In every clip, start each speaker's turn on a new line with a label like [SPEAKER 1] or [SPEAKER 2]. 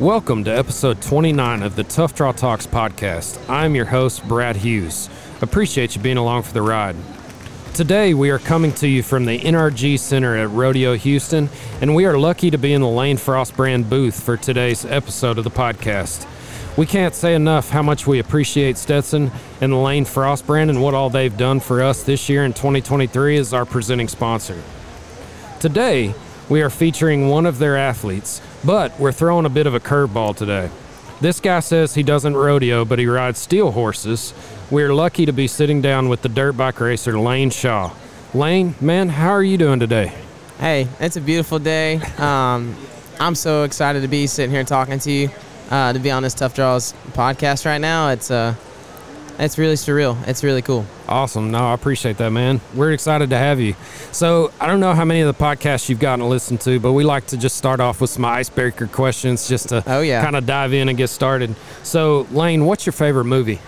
[SPEAKER 1] Welcome to episode 29 of the Tough Draw Talks podcast. I'm your host, Brad Hughes. Appreciate you being along for the ride. Today, we are coming to you from the NRG Center at Rodeo Houston, and we are lucky to be in the Lane Frost brand booth for today's episode of the podcast. We can't say enough how much we appreciate Stetson and the Lane Frost brand and what all they've done for us this year in 2023 as our presenting sponsor. Today, we are featuring one of their athletes, but we're throwing a bit of a curveball today. This guy says he doesn't rodeo, but he rides steel horses. We're lucky to be sitting down with the dirt bike racer Lane Shaw. Lane, man, how are you doing today?
[SPEAKER 2] Hey, it's a beautiful day. Um, I'm so excited to be sitting here talking to you, uh, to be on this Tough Draws podcast right now. It's uh, it's really surreal. It's really cool.
[SPEAKER 1] Awesome. No, I appreciate that, man. We're excited to have you. So, I don't know how many of the podcasts you've gotten to listen to, but we like to just start off with some icebreaker questions just to
[SPEAKER 2] Oh, yeah.
[SPEAKER 1] kind of dive in and get started. So, Lane, what's your favorite movie?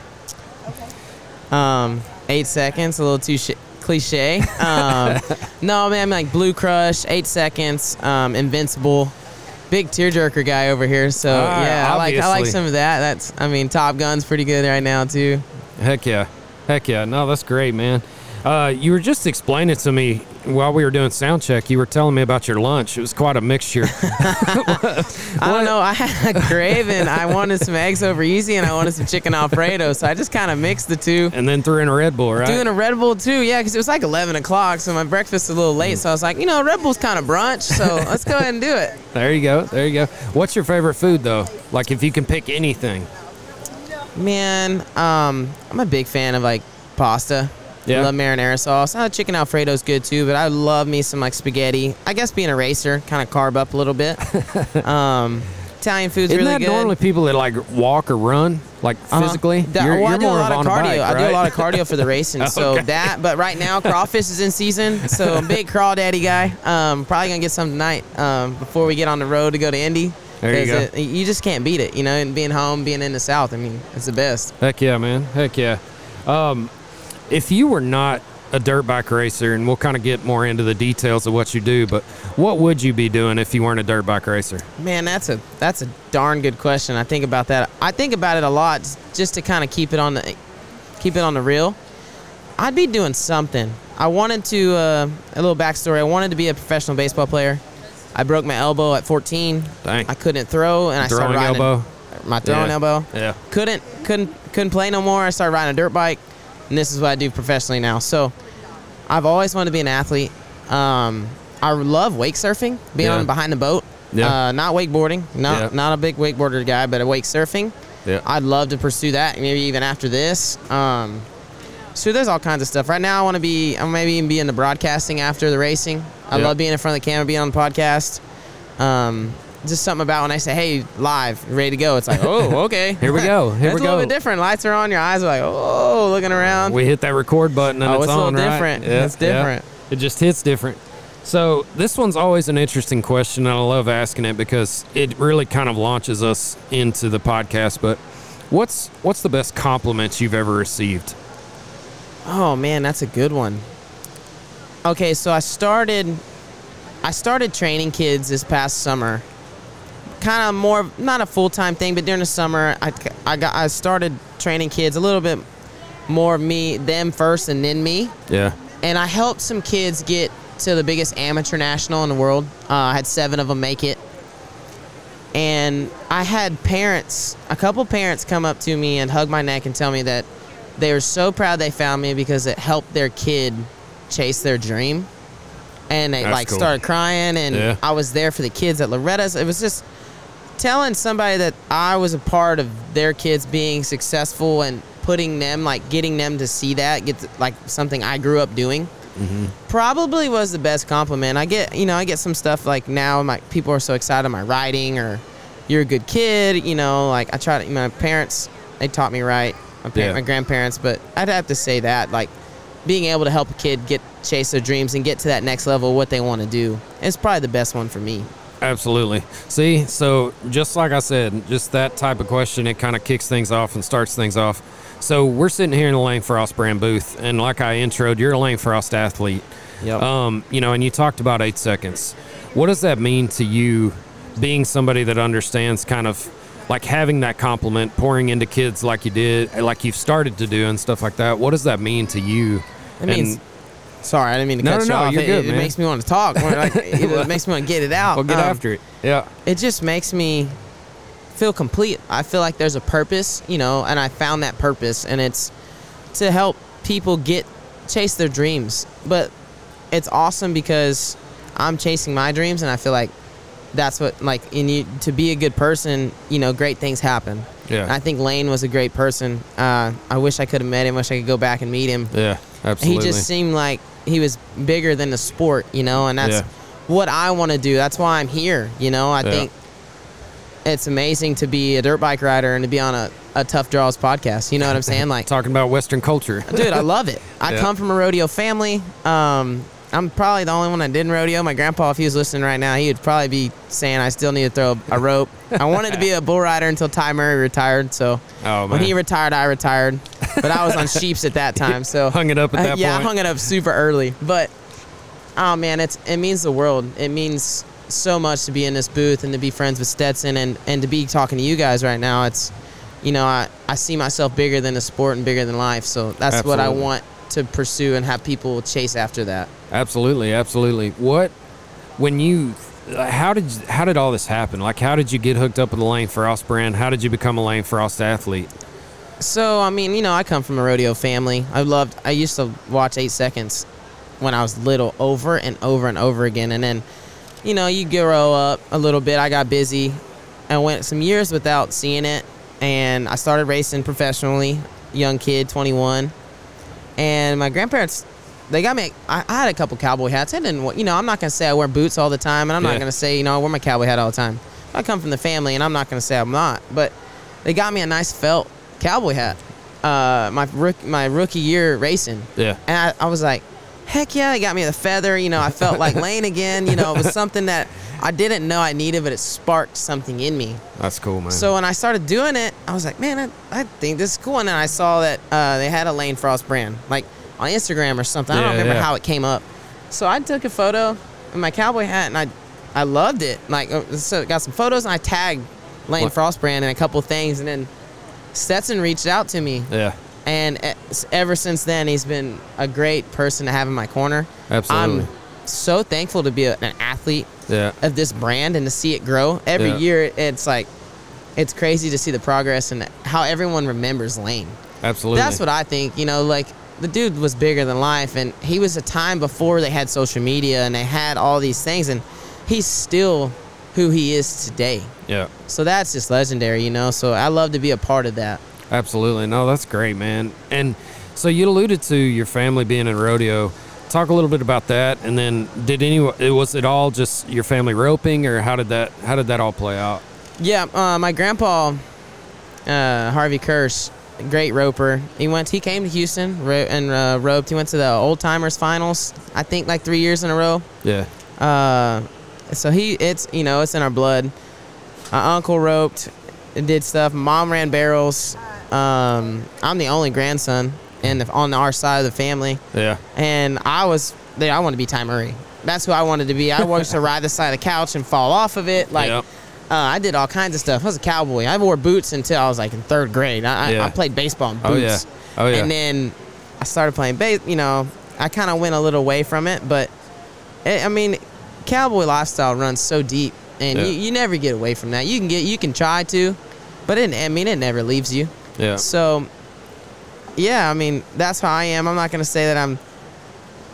[SPEAKER 2] Um, eight seconds, a little too sh- cliche. Um, no, man, like Blue Crush, eight seconds, um, Invincible. Big tearjerker guy over here, so
[SPEAKER 1] Ah,
[SPEAKER 2] yeah, I like I like some of that. That's I mean, Top Gun's pretty good right now too.
[SPEAKER 1] Heck yeah. Heck yeah. No, that's great, man. Uh, you were just explaining to me while we were doing sound check, you were telling me about your lunch. It was quite a mixture.
[SPEAKER 2] I don't know. I had a craving. I wanted some eggs over easy, and I wanted some chicken alfredo. So I just kind of mixed the two.
[SPEAKER 1] and then threw in a Red Bull, right?
[SPEAKER 2] Doing a Red Bull too, yeah, because it was like 11 o'clock, so my breakfast was a little late. So I was like, you know, Red Bull's kind of brunch, so let's go ahead and do it.
[SPEAKER 1] there you go. There you go. What's your favorite food, though? Like, if you can pick anything.
[SPEAKER 2] Man, um, I'm a big fan of like pasta.
[SPEAKER 1] Yeah.
[SPEAKER 2] I love marinara sauce. Uh, chicken alfredo's good too, but I love me some like spaghetti. I guess being a racer, kind of carb up a little bit. um, Italian food's
[SPEAKER 1] Isn't
[SPEAKER 2] really
[SPEAKER 1] that
[SPEAKER 2] good.
[SPEAKER 1] normally people that like walk or run, like
[SPEAKER 2] Uh-huh.
[SPEAKER 1] physically?
[SPEAKER 2] That-
[SPEAKER 1] You're,
[SPEAKER 2] well, I
[SPEAKER 1] you're
[SPEAKER 2] do a lot
[SPEAKER 1] of
[SPEAKER 2] of cardio.
[SPEAKER 1] bike,
[SPEAKER 2] I do a lot of cardio for the racing. So that, but right now crawfish is in season, so I'm big crawl daddy guy. Um, probably gonna get some tonight um, before we get on the road to go to Indy.
[SPEAKER 1] There you go.
[SPEAKER 2] It, you just can't beat it, you know. And being home, being in the South, I mean, it's the best.
[SPEAKER 1] Heck yeah, man. Heck yeah. Um, if you were not a dirt bike racer, and we'll kind of get more into the details of what you do, but what would you be doing if you weren't a dirt bike racer?
[SPEAKER 2] Man, that's a that's a darn good question. I think about that. I think about it a lot, just to kind of keep it on the keep it on the real. I'd be doing something. I wanted to uh, a little backstory. I wanted to be a professional baseball player. I broke my elbow at 14.
[SPEAKER 1] Dang.
[SPEAKER 2] I couldn't throw, and I started riding.
[SPEAKER 1] elbow.
[SPEAKER 2] My throwing
[SPEAKER 1] Yeah.
[SPEAKER 2] elbow.
[SPEAKER 1] Yeah.
[SPEAKER 2] Couldn't couldn't couldn't play no more. I started riding a dirt bike, and this is what I do professionally now. So, I've always wanted to be an athlete. Um, I love wake surfing, being
[SPEAKER 1] Yeah.
[SPEAKER 2] on behind the boat.
[SPEAKER 1] Yeah.
[SPEAKER 2] Uh, not wakeboarding. Not
[SPEAKER 1] Yeah.
[SPEAKER 2] not a big wakeboarder guy, but a wake surfing.
[SPEAKER 1] Yeah.
[SPEAKER 2] I'd love to pursue that. Maybe even after this. Um, so there's all kinds of stuff. Right now, I want to be. I maybe even be in the broadcasting after the racing. I
[SPEAKER 1] Yeah.
[SPEAKER 2] love being in front of the camera, being on the podcast. Um, just something about when I say, "Hey, live, ready to go." It's like, oh, okay.
[SPEAKER 1] Here we go. Here we
[SPEAKER 2] a little bit different. Lights are on. Your eyes are like, oh, looking around.
[SPEAKER 1] We hit that record button and
[SPEAKER 2] Oh,
[SPEAKER 1] it's,
[SPEAKER 2] it's a little
[SPEAKER 1] on, right?
[SPEAKER 2] different.
[SPEAKER 1] Yeah,
[SPEAKER 2] It's different.
[SPEAKER 1] yeah. It just hits different. So this one's always an interesting question, and I love asking it because it really kind of launches us into the podcast. But what's what's the best compliment you've ever received?
[SPEAKER 2] Oh man, that's a good one. Okay, so I started I started training kids this past summer. Kind of more not a full-time thing, but during the summer I, I got I started training kids a little bit more of me them first and then me.
[SPEAKER 1] Yeah.
[SPEAKER 2] And I helped some kids get to the biggest amateur national in the world. Uh, I had 7 of them make it. And I had parents, a couple parents come up to me and hug my neck and tell me that they were so proud they found me because it helped their kid chase their dream. And they
[SPEAKER 1] That's
[SPEAKER 2] like
[SPEAKER 1] cool.
[SPEAKER 2] started crying and
[SPEAKER 1] Yeah.
[SPEAKER 2] I was there for the kids at Loretta's. It was just telling somebody that I was a part of their kids being successful and putting them like getting them to see that get like something I grew up doing mm-hmm. probably was the best compliment. I get, you know, I get some stuff like now my people are so excited about my writing or you're a good kid, you know, like I try to my parents they taught me right. My, par-
[SPEAKER 1] Yeah.
[SPEAKER 2] my grandparents, but I'd have to say that like being able to help a kid get chase their dreams and get to that next level what they want to do is probably the best one for me.
[SPEAKER 1] Absolutely. See, so just like I said, just that type of question, it kind of kicks things off and starts things off. So we're sitting here in the Lane Frost brand booth, and like I introed, you're a Lane Frost athlete.
[SPEAKER 2] Yep.
[SPEAKER 1] Um, you know, and you talked about eight seconds. What does that mean to you being somebody that understands kind of like having that compliment pouring into kids like you did, like you've started to do and stuff like that. What does that mean to you?
[SPEAKER 2] It means.
[SPEAKER 1] And-
[SPEAKER 2] sorry, I didn't mean to
[SPEAKER 1] No,
[SPEAKER 2] cut
[SPEAKER 1] no,
[SPEAKER 2] you
[SPEAKER 1] no,
[SPEAKER 2] off.
[SPEAKER 1] you're
[SPEAKER 2] it,
[SPEAKER 1] good,
[SPEAKER 2] it
[SPEAKER 1] man.
[SPEAKER 2] makes me want to talk. Like, it makes me want to get it out.
[SPEAKER 1] well, get
[SPEAKER 2] Um,
[SPEAKER 1] after it. Yeah.
[SPEAKER 2] it just makes me feel complete. I feel like there's a purpose, you know, and I found that purpose, and it's to help people get chase their dreams. But it's awesome because I'm chasing my dreams, and I feel like that's what like in you to be a good person. You know, great things happen.
[SPEAKER 1] Yeah.
[SPEAKER 2] And I think Lane was a great person. Uh, I wish I could have met him. Wish I could go back and meet him.
[SPEAKER 1] Yeah. Absolutely.
[SPEAKER 2] He just seemed like he was bigger than the sport, you know, and that's
[SPEAKER 1] Yeah.
[SPEAKER 2] what I want to do. That's why I'm here, you know. I
[SPEAKER 1] Yeah.
[SPEAKER 2] think it's amazing to be a dirt bike rider and to be on a, a Tough Draws podcast. You know what I'm saying? Like,
[SPEAKER 1] Talking about Western culture.
[SPEAKER 2] dude, I love it. I
[SPEAKER 1] Yeah.
[SPEAKER 2] come from a rodeo family. Um, I'm probably the only one that didn't rodeo. My grandpa, if he was listening right now, he would probably be saying I still need to throw a rope. I wanted to be a bull rider until Ty Murray retired. So
[SPEAKER 1] Oh,
[SPEAKER 2] when he retired, I retired. But I was on sheeps at that time. So
[SPEAKER 1] Hung it up at
[SPEAKER 2] uh,
[SPEAKER 1] that
[SPEAKER 2] yeah,
[SPEAKER 1] point.
[SPEAKER 2] I hung it up super early. But oh man, it's it means the world. It means so much to be in this booth and to be friends with Stetson and and to be talking to you guys right now. It's you know I I see myself bigger than the sport and bigger than life. So that's what I want to pursue and have people chase after that.
[SPEAKER 1] Absolutely, absolutely. What when you how did how did all this happen? Like how did you get hooked up with the Lane Frost brand? How did you become a Lane Frost athlete?
[SPEAKER 2] So I mean, you know, I come from a rodeo family. I loved. I used to watch Eight Seconds when I was little, over and over and over again. And then, you know, you grow up a little bit. I got busy. I went some years without seeing it, and I started racing professionally. Young kid, 21, and my grandparents. They got me. I, I had a couple cowboy hats. I didn't, you know. I'm not gonna say I wear boots all the time, and I'm
[SPEAKER 1] Yeah.
[SPEAKER 2] not gonna say, you know, I wear my cowboy hat all the time. I come from the family, and I'm not gonna say I'm not. But they got me a nice felt cowboy hat. Uh, my rook, my rookie year racing,
[SPEAKER 1] Yeah.
[SPEAKER 2] and I, I was like, heck yeah, they got me the feather. You know, I felt like Lane again. You know, it was something that I didn't know I needed, but it sparked something in me.
[SPEAKER 1] That's cool, man.
[SPEAKER 2] So when I started doing it, I was like, man, I, I think this is cool. And then I saw that uh, they had a Lane Frost brand, like on Instagram or something. I don't remember
[SPEAKER 1] yeah.
[SPEAKER 2] how it came up. So I took a photo in my cowboy hat, and I, I loved it. Like, uh, so got some photos, and I tagged Lane
[SPEAKER 1] What?
[SPEAKER 2] Frost brand and a couple things, and then Stetson reached out to me,
[SPEAKER 1] yeah.
[SPEAKER 2] and ever since then, he's been a great person to have in my corner.
[SPEAKER 1] Absolutely.
[SPEAKER 2] I'm so thankful to be an athlete
[SPEAKER 1] Yeah.
[SPEAKER 2] of this brand and to see it grow every
[SPEAKER 1] Yeah.
[SPEAKER 2] year. It's like it's crazy to see the progress and how everyone remembers Lane.
[SPEAKER 1] Absolutely.
[SPEAKER 2] That's what I think. You know, like the dude was bigger than life, and he was a time before they had social media and they had all these things, and he's still who he is today.
[SPEAKER 1] Yeah.
[SPEAKER 2] So that's just legendary, you know. So I love to be a part of that.
[SPEAKER 1] Absolutely. No, that's great, man. And so you alluded to your family being in rodeo. Talk a little bit about that, and then did any was it all just your family roping, or how did that how did that all play out?
[SPEAKER 2] Yeah, uh, my grandpa, uh, Harvey Curse, great roper. He went. He came to Houston ro- and uh, roped. He went to the old timers finals. I think like three years in a row.
[SPEAKER 1] Yeah.
[SPEAKER 2] Uh, so he, it's you know, it's in our blood. My uncle roped, and did stuff. Mom ran barrels. Um, I'm the only grandson, and on our side of the family,
[SPEAKER 1] Yeah.
[SPEAKER 2] and I was there. I wanted to be Ty Murray. That's who I wanted to be. I wanted to ride the side of the couch and fall off of it. Like
[SPEAKER 1] Yep.
[SPEAKER 2] uh, I did all kinds of stuff. I was a cowboy. I wore boots until I was like in third grade. I, I- I played baseball in boots.
[SPEAKER 1] Oh yeah. Oh yeah.
[SPEAKER 2] And then I started playing base. You know, I kind of went a little away from it, but it, I mean, cowboy lifestyle runs so deep, and
[SPEAKER 1] Yeah.
[SPEAKER 2] you, you never get away from that. You can get, you can try to, but it, I mean, it never leaves you.
[SPEAKER 1] yeah.
[SPEAKER 2] So, yeah, I mean, that's how I am. I'm not gonna say that I'm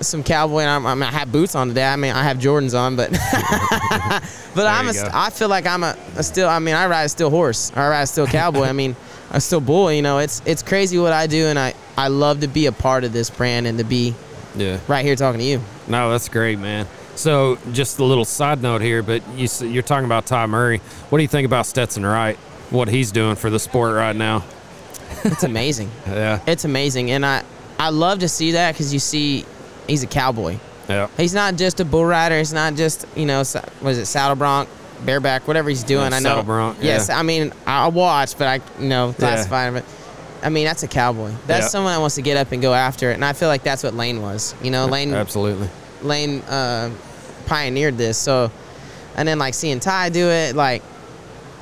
[SPEAKER 2] some cowboy. And I'm, I, mean, I have boots on today. I mean, I have Jordans on, but but I'm
[SPEAKER 1] you
[SPEAKER 2] a,
[SPEAKER 1] go.
[SPEAKER 2] I feel like I'm a, a still. I mean, I ride a still horse. I ride a still cowboy. I mean, a still bull. You know, it's it's crazy what I do, and I I love to be a part of this brand and to be
[SPEAKER 1] yeah.
[SPEAKER 2] right here talking to you.
[SPEAKER 1] No, that's great, man. So, just a little side note here, but you you're talking about Ty Murray. What do you think about Stetson Wright? What he's doing for the sport right now?
[SPEAKER 2] It's amazing.
[SPEAKER 1] Yeah.
[SPEAKER 2] it's amazing, and I I love to see that because you see, he's a cowboy.
[SPEAKER 1] Yeah.
[SPEAKER 2] He's not just a bull rider. He's not just you know was it saddle bronc, bareback, whatever he's doing.
[SPEAKER 1] Yeah,
[SPEAKER 2] I know.
[SPEAKER 1] saddle bronc,
[SPEAKER 2] Yes,
[SPEAKER 1] yeah.
[SPEAKER 2] I mean I watch, but I you know classify him. But I mean that's a cowboy. That's
[SPEAKER 1] Yeah.
[SPEAKER 2] someone that wants to get up and go after it, and I feel like that's what Lane was. You know, Lane
[SPEAKER 1] Absolutely.
[SPEAKER 2] Lane uh, pioneered this. So and then like seeing Ty do it, like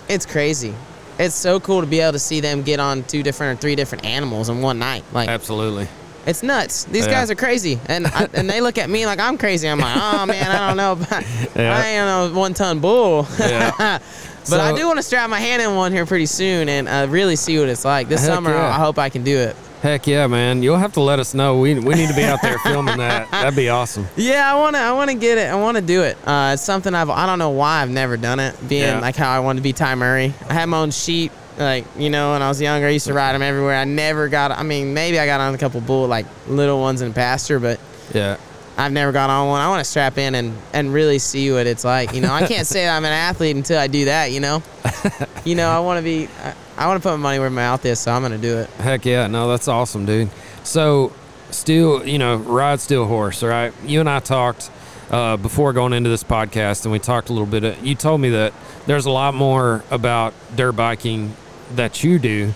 [SPEAKER 2] it's crazy. It's so cool to be able to see them get on two different or three different animals in one night. Like
[SPEAKER 1] Absolutely.
[SPEAKER 2] it's nuts. These
[SPEAKER 1] Yeah.
[SPEAKER 2] guys are crazy, and I, and they look at me like I'm crazy. I'm like, oh man, I don't know. About,
[SPEAKER 1] Yeah.
[SPEAKER 2] I ain't no one ton bull.
[SPEAKER 1] Yeah.
[SPEAKER 2] but I do want to strap my hand in one here pretty soon and uh, really see what it's like. This summer,
[SPEAKER 1] yeah.
[SPEAKER 2] I hope I can do it.
[SPEAKER 1] Heck yeah, man. You'll have to let us know. We, we need to be out there filming that. That'd be awesome.
[SPEAKER 2] Yeah, I wanna, I wanna get it. I wanna do it. Uh, it's something I've, I don't know why I've never done it. Being
[SPEAKER 1] Yeah.
[SPEAKER 2] like how I wanted to be Ty Murray. I had my own sheep, like you know, when I was younger. I used to ride them everywhere. I never got. I mean, maybe I got on a couple bull, like little ones in pasture, but
[SPEAKER 1] Yeah.
[SPEAKER 2] I've never got on one. I want to strap in and, and really see what it's like. You know, I can't say I'm an athlete until I do that. You know, you know, I want to be. I, I want to put my money where my mouth is, so I'm gonna do it.
[SPEAKER 1] Heck yeah. No, that's awesome, dude. So, still, you know, ride still horse, right? You and I talked uh, before going into this podcast, and we talked a little bit. Of, you told me that there's a lot more about dirt biking that you do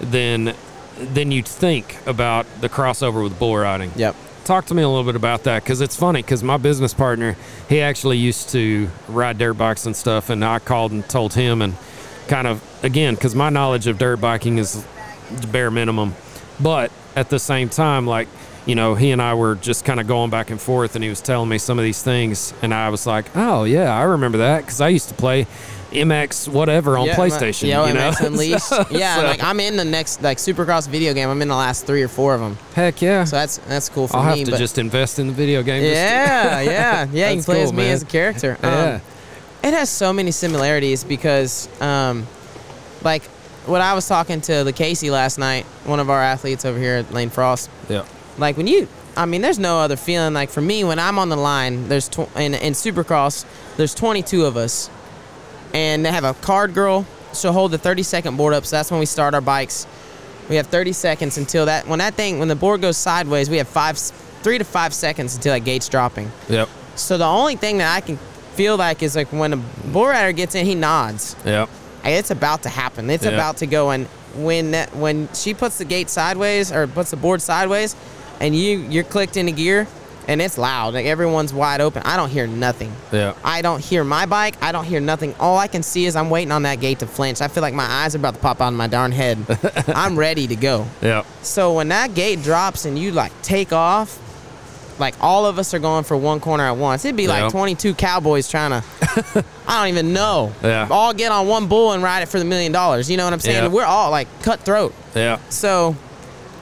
[SPEAKER 1] than than you'd think about the crossover with bull riding.
[SPEAKER 2] Yep.
[SPEAKER 1] Talk to me a little bit about that because it's funny because my business partner he actually used to ride dirt bikes and stuff, and I called and told him and kind of again because my knowledge of dirt biking is bare minimum, but at the same time, like you know, he and I were just kind of going back and forth, and he was telling me some of these things, and I was like, oh yeah, I remember that because I used to play MX whatever on
[SPEAKER 2] Yeah,
[SPEAKER 1] PlayStation.
[SPEAKER 2] Yeah,
[SPEAKER 1] you know?
[SPEAKER 2] MX Unleashed.
[SPEAKER 1] So-
[SPEAKER 2] yeah,
[SPEAKER 1] so-
[SPEAKER 2] like I'm in the next like Supercross video game. I'm in the last three or four of them,
[SPEAKER 1] heck yeah.
[SPEAKER 2] so that's that's cool for
[SPEAKER 1] I'll
[SPEAKER 2] me.
[SPEAKER 1] have to
[SPEAKER 2] but
[SPEAKER 1] just invest in the video game.
[SPEAKER 2] yeah, yeah, yeah. You can
[SPEAKER 1] That's
[SPEAKER 2] play as
[SPEAKER 1] cool,
[SPEAKER 2] me
[SPEAKER 1] man.
[SPEAKER 2] as a character. Um,
[SPEAKER 1] Yeah.
[SPEAKER 2] it has so many similarities because, um, like, what I was talking to the Casey last night, one of our athletes over here at Lane Frost.
[SPEAKER 1] yeah.
[SPEAKER 2] Like when you, I mean, there's no other feeling. Like for me, when I'm on the line, there's tw- in, in Supercross, there's 22 of us, and they have a card girl. She'll hold the 30 second board up. So that's when we start our bikes. We have 30 seconds until that. When that thing, when the board goes sideways, we have five, three to five seconds until that gate's dropping.
[SPEAKER 1] Yep.
[SPEAKER 2] So the only thing that I can feel like is like when a bull rider gets in, he nods.
[SPEAKER 1] Yep.
[SPEAKER 2] It's about to happen. It's
[SPEAKER 1] Yeah.
[SPEAKER 2] about to go. And when that, when she puts the gate sideways or puts the board sideways, and you you're clicked into gear, and it's loud. Like everyone's wide open. I don't hear nothing.
[SPEAKER 1] Yeah.
[SPEAKER 2] I don't hear my bike. I don't hear nothing. All I can see is I'm waiting on that gate to flinch. I feel like my eyes are about to pop out of my darn head. I'm ready to go.
[SPEAKER 1] Yeah.
[SPEAKER 2] So when that gate drops and you like take off, like all of us are going for one corner at once. It'd be like 22 cowboys trying to, I don't even know.
[SPEAKER 1] Yeah.
[SPEAKER 2] All get on one bull and ride it for the million dollars. You know what I'm saying?
[SPEAKER 1] Yep.
[SPEAKER 2] We're all like cutthroat.
[SPEAKER 1] Yeah.
[SPEAKER 2] So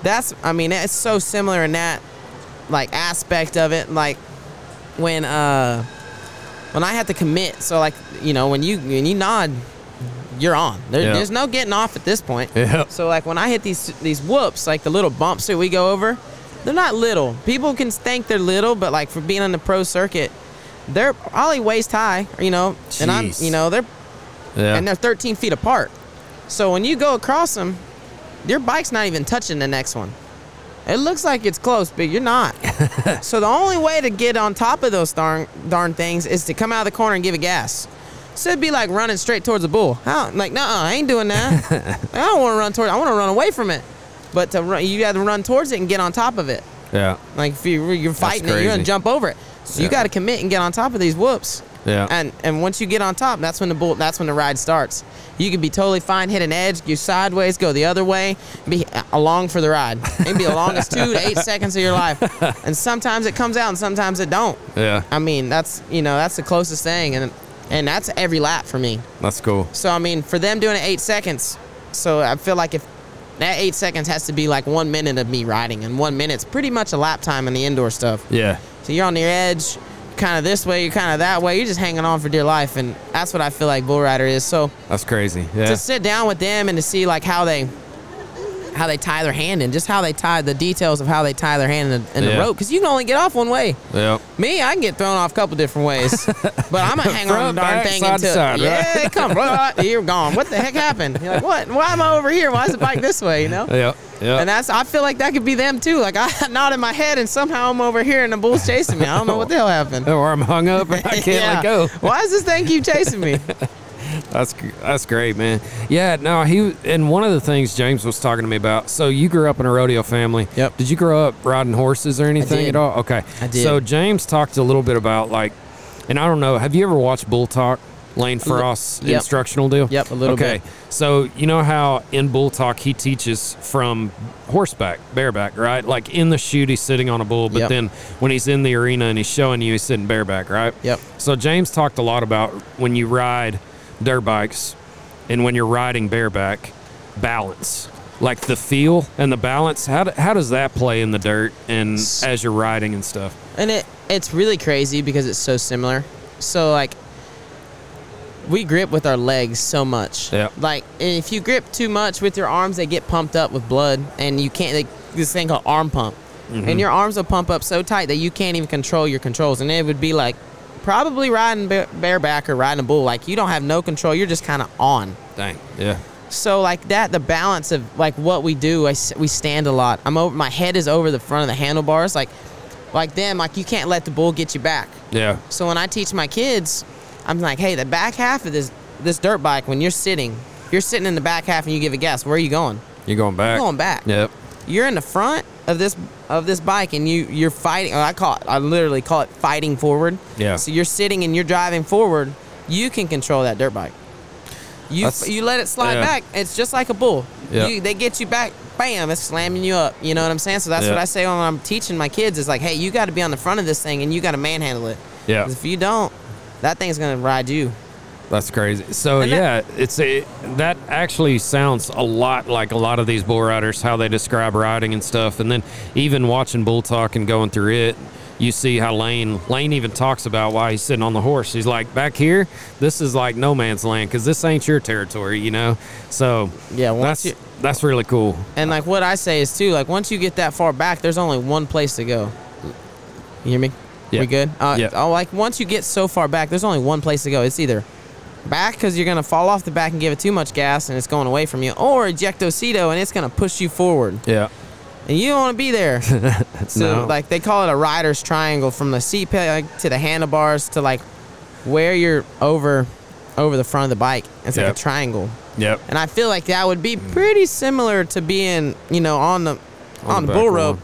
[SPEAKER 2] that's, I mean, it's so similar in that like aspect of it. Like when, uh, when I had to commit. So like, you know, when you, when you nod, you're on. There. There's no getting off at this point. So like when I hit these these whoops, like the little bumps that we go over, they're not little. People can think they're little, but like for being on the pro circuit, they're probably waist high, you know. And I'm, you know, they're
[SPEAKER 1] Yeah.
[SPEAKER 2] and they're 13 feet apart. So when you go across them, your bike's not even touching the next one. It looks like it's close, but you're not. so the only way to get on top of those darn darn things is to come out of the corner and give it gas. So it'd be like running straight towards a bull. How? Like, no, I ain't doing that. Like, I don't want to run towards. I want to run away from it. But to run, you got to run towards it and get on top of it.
[SPEAKER 1] yeah.
[SPEAKER 2] Like if you, you're fighting it, you're gonna jump over it. So you got to commit and get on top of these whoops.
[SPEAKER 1] Yeah.
[SPEAKER 2] And and once you get on top, that's when the bull. That's when the ride starts. You can be totally fine, hit an edge, go sideways, go the other way, be along for the ride. Maybe the longest two to eight seconds of your life. And sometimes it comes out, and sometimes it don't.
[SPEAKER 1] yeah.
[SPEAKER 2] I mean, that's you know that's the closest thing, and and that's every lap for me.
[SPEAKER 1] That's cool.
[SPEAKER 2] So I mean, for them doing it eight seconds, so I feel like if that eight seconds has to be like one minute of me riding, and one minute's pretty much a lap time in the indoor stuff.
[SPEAKER 1] Yeah.
[SPEAKER 2] So you're on your edge, kind of this way, you're kind of that way. You're just hanging on for dear life, and that's what I feel like bull rider is. So
[SPEAKER 1] That's crazy. Yeah.
[SPEAKER 2] to sit down with them and to see like how they how they tie their hand in, just how they tie the details of how they tie their hand in, the, in
[SPEAKER 1] Yeah.
[SPEAKER 2] the rope, because you can only get off one way.
[SPEAKER 1] yeah.
[SPEAKER 2] Me, I can get thrown off a couple different ways, but I'm gonna hang on the darn
[SPEAKER 1] back,
[SPEAKER 2] thing
[SPEAKER 1] side
[SPEAKER 2] until
[SPEAKER 1] side,
[SPEAKER 2] yeah,
[SPEAKER 1] right?
[SPEAKER 2] come right, you're gone. What the heck happened? You're like, what? Why am I over here? Why is the bike this way? You know?
[SPEAKER 1] Yeah. Yeah.
[SPEAKER 2] And that's I feel like that could be them too. Like I nod in my head and somehow I'm over here and the bull's chasing me. I don't know what the hell happened.
[SPEAKER 1] or I'm hung up and I can't
[SPEAKER 2] Yeah.
[SPEAKER 1] let go.
[SPEAKER 2] Why does this thing keep chasing me?
[SPEAKER 1] That's that's great, man. Yeah, no, he and one of the things James was talking to me about. So you grew up in a rodeo family.
[SPEAKER 2] Yep.
[SPEAKER 1] Did you grow up riding horses or anything at all? Okay.
[SPEAKER 2] I did.
[SPEAKER 1] So James talked a little bit about like and I don't know. Have you ever watched Bull Talk? Lane Frost's
[SPEAKER 2] Yep.
[SPEAKER 1] instructional deal.
[SPEAKER 2] Yep, a little
[SPEAKER 1] okay.
[SPEAKER 2] bit.
[SPEAKER 1] So you know how in Bull Talk he teaches from horseback, bareback, right? Like in the chute, he's sitting on a bull, but
[SPEAKER 2] Yep.
[SPEAKER 1] then when he's in the arena and he's showing you, he's sitting bareback, right?
[SPEAKER 2] Yep.
[SPEAKER 1] So James talked a lot about when you ride dirt bikes and when you're riding bareback, balance. Like the feel and the balance. How, do, how does that play in the dirt and as you're riding and stuff?
[SPEAKER 2] And it it's really crazy because it's so similar. So like we grip with our legs so much.
[SPEAKER 1] Yeah.
[SPEAKER 2] Like if you grip too much with your arms, they get pumped up with blood, and you can't. They, this thing called arm pump,
[SPEAKER 1] Mm-hmm.
[SPEAKER 2] and your arms will pump up so tight that you can't even control your controls, and it would be like probably riding bareback or riding a bull. Like you don't have no control. You're just kind of on.
[SPEAKER 1] Dang. Yeah.
[SPEAKER 2] So like that, the balance of like what we do, I we stand a lot. I'm over. My head is over the front of the handlebars, like like them. Like you can't let the bull get you back.
[SPEAKER 1] Yeah.
[SPEAKER 2] So when I teach my kids, I'm like, hey, the back half of this this dirt bike, when you're sitting, you're sitting in the back half and you give a guess, where are you going?
[SPEAKER 1] You're going back.
[SPEAKER 2] You're going back.
[SPEAKER 1] Yep.
[SPEAKER 2] You're in the front of this of this bike and you you're fighting. I call it, I literally call it fighting forward.
[SPEAKER 1] Yeah.
[SPEAKER 2] So you're sitting and you're driving forward. You can control that dirt bike. You
[SPEAKER 1] That's-
[SPEAKER 2] you let it slide
[SPEAKER 1] yeah.
[SPEAKER 2] back. It's just like a bull.
[SPEAKER 1] Yeah.
[SPEAKER 2] You, they get you back. Bam! It's slamming you up. You know what I'm saying? So that's
[SPEAKER 1] Yeah.
[SPEAKER 2] what I say when I'm teaching my kids. Is like, hey, you got to be on the front of this thing and you got to manhandle it.
[SPEAKER 1] Yeah.
[SPEAKER 2] If you don't, that thing's gonna ride you.
[SPEAKER 1] That's crazy. So
[SPEAKER 2] And
[SPEAKER 1] yeah,
[SPEAKER 2] that-
[SPEAKER 1] it's a, that actually sounds a lot like a lot of these bull riders how they describe riding and stuff. And then even watching bull talk and going through it, you see how Lane Lane even talks about why he's sitting on the horse. He's like, back here, this is like no man's land because this ain't your territory, you know. So
[SPEAKER 2] Yeah, once
[SPEAKER 1] that's
[SPEAKER 2] you-
[SPEAKER 1] that's really cool.
[SPEAKER 2] And like what I say is too, like once you get that far back, there's only one place to go. You hear me?
[SPEAKER 1] Yeah.
[SPEAKER 2] We good? Uh,
[SPEAKER 1] Yeah.
[SPEAKER 2] Oh, like once you get so far back, there's only one place to go. It's either back because you're gonna fall off the back and give it too much gas and it's going away from you, or ejectocito and it's gonna push you forward,
[SPEAKER 1] Yeah.
[SPEAKER 2] and you don't want to be there. so
[SPEAKER 1] No.
[SPEAKER 2] like they call it a rider's triangle from the seat peg to the handlebars to like where you're over over the front of the bike. It's like a triangle.
[SPEAKER 1] Yep.
[SPEAKER 2] And I feel like that would be pretty similar to being, you know, on the on,
[SPEAKER 1] the
[SPEAKER 2] the, bull rope,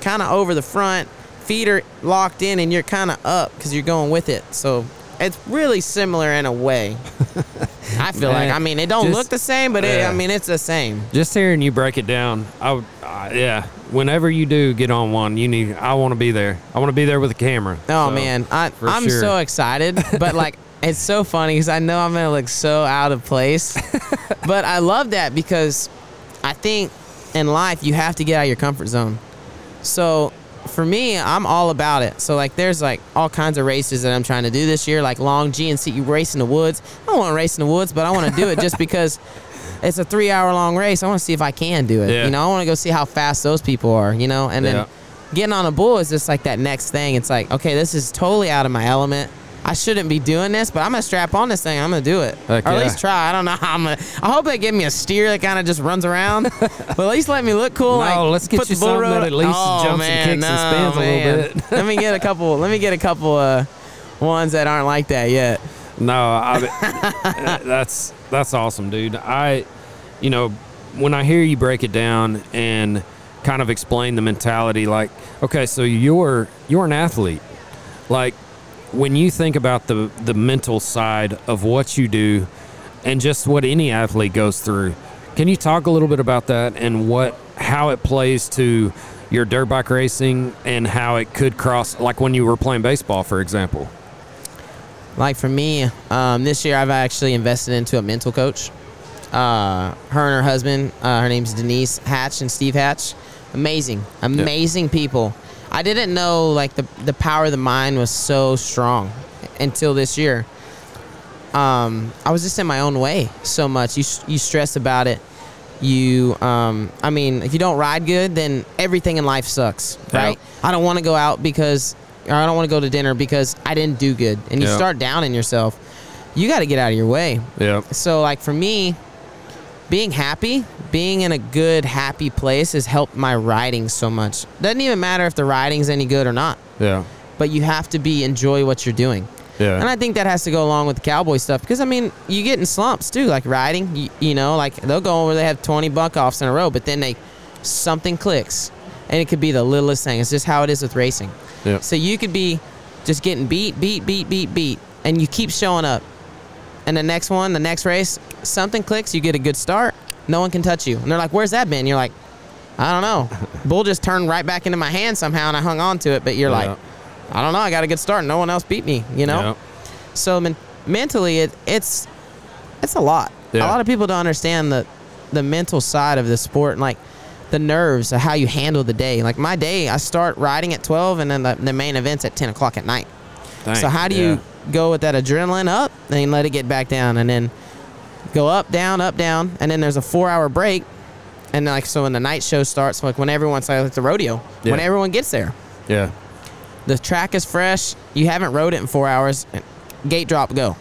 [SPEAKER 2] kind of over the front, feet are locked in, and you're kind of up because you're going with it. So it's really similar in a way. I feel like. I mean, it don't
[SPEAKER 1] just-
[SPEAKER 2] look the same, but it,
[SPEAKER 1] yeah.
[SPEAKER 2] I mean, it's the same.
[SPEAKER 1] Just hearing you break it down, I would, uh, yeah. Whenever you do get on one, you need. I want to be there. I want to be there with a camera.
[SPEAKER 2] Oh
[SPEAKER 1] So,
[SPEAKER 2] man, I, I'm
[SPEAKER 1] sure.
[SPEAKER 2] so excited, but like it's so funny because I know I'm gonna look so out of place, but I love that because I think in life you have to get out of your comfort zone. So for me, I'm all about it. So like there's like all kinds of races that I'm trying to do this year, like long GNCC you race in the woods. I don't want to race in the woods, but I want to do it just because. It's a three hour long race. I want to see if I can do it.
[SPEAKER 1] Yeah.
[SPEAKER 2] You know, I want to go see how fast those people are, you know? And then getting on a bull is just like that next thing. It's like, okay, this is totally out of my element. I shouldn't be doing this, but I'm gonna strap on this thing. I'm gonna do it,
[SPEAKER 1] Heck
[SPEAKER 2] or at
[SPEAKER 1] yeah.
[SPEAKER 2] least try. I don't know how I'm gonna. I hope they give me a steer that kind of just runs around, but at least let me look cool.
[SPEAKER 1] No,
[SPEAKER 2] like,
[SPEAKER 1] let's get you something that at least
[SPEAKER 2] oh,
[SPEAKER 1] jumps and
[SPEAKER 2] man,
[SPEAKER 1] kicks and
[SPEAKER 2] no,
[SPEAKER 1] spins a little bit.
[SPEAKER 2] let me get a couple. Let me get a couple uh, ones that aren't like that yet.
[SPEAKER 1] No, I, that's that's awesome, dude. I, you know, when I hear you break it down and kind of explain the mentality, like, okay, so you're you're an athlete, like when you think about the the mental side of what you do, and just what any athlete goes through, can you talk a little bit about that and what how it plays to your dirt bike racing and how it could cross, like when you were playing baseball, for example.
[SPEAKER 2] Like for me, um, this year I've actually invested into a mental coach. Uh, her and her husband, uh, her name's Denise Hatch and Steve Hatch. Amazing, amazing people. I didn't know like the the power of the mind was so strong until this year. Um, I was just in my own way so much. You you stress about it. You, um, I mean, if you don't ride good, then everything in life sucks,
[SPEAKER 1] Yeah.
[SPEAKER 2] right? I don't want to go out because, or I don't want to go to dinner because I didn't do good, and you
[SPEAKER 1] Yeah.
[SPEAKER 2] start downing yourself. You got to get out of your way.
[SPEAKER 1] Yeah.
[SPEAKER 2] So, like for me, being happy, being in a good, happy place has helped my riding so much. Doesn't even matter if the riding's any good or not,
[SPEAKER 1] Yeah.
[SPEAKER 2] but you have to be enjoy what you're doing.
[SPEAKER 1] Yeah.
[SPEAKER 2] And I think that has to go along with the cowboy stuff because I mean, you get in slumps too, like riding. You, you know, like they'll go over, they have 20 buck offs in a row, but then they something clicks, and it could be the littlest thing. It's just how it is with racing.
[SPEAKER 1] Yeah.
[SPEAKER 2] So you could be just getting beat, beat, beat, beat, beat, and you keep showing up. And the next one, the next race, something clicks. You get a good start. No one can touch you. And they're like, "Where's that been?" You're like, "I don't know." Bull just turned right back into my hand somehow, and I hung on to it. But you're
[SPEAKER 1] Yeah.
[SPEAKER 2] like, "I don't know. I got a good start. No one else beat me." You know.
[SPEAKER 1] Yeah.
[SPEAKER 2] So men- mentally, it, it's it's a lot.
[SPEAKER 1] Yeah.
[SPEAKER 2] A lot of people don't understand the the mental side of the sport and like the nerves of how you handle the day. Like my day, I start riding at twelve, and then the, the main event's at ten o'clock at night.
[SPEAKER 1] Dang.
[SPEAKER 2] So how do you go with that adrenaline up, then let it get back down, and then go up, down, up, down, and then there's a four-hour break, and like so when the night show starts, like when everyone's like at the rodeo, when everyone gets there,
[SPEAKER 1] Yeah.
[SPEAKER 2] the track is fresh. You haven't rode it in four hours. Gate drop, go.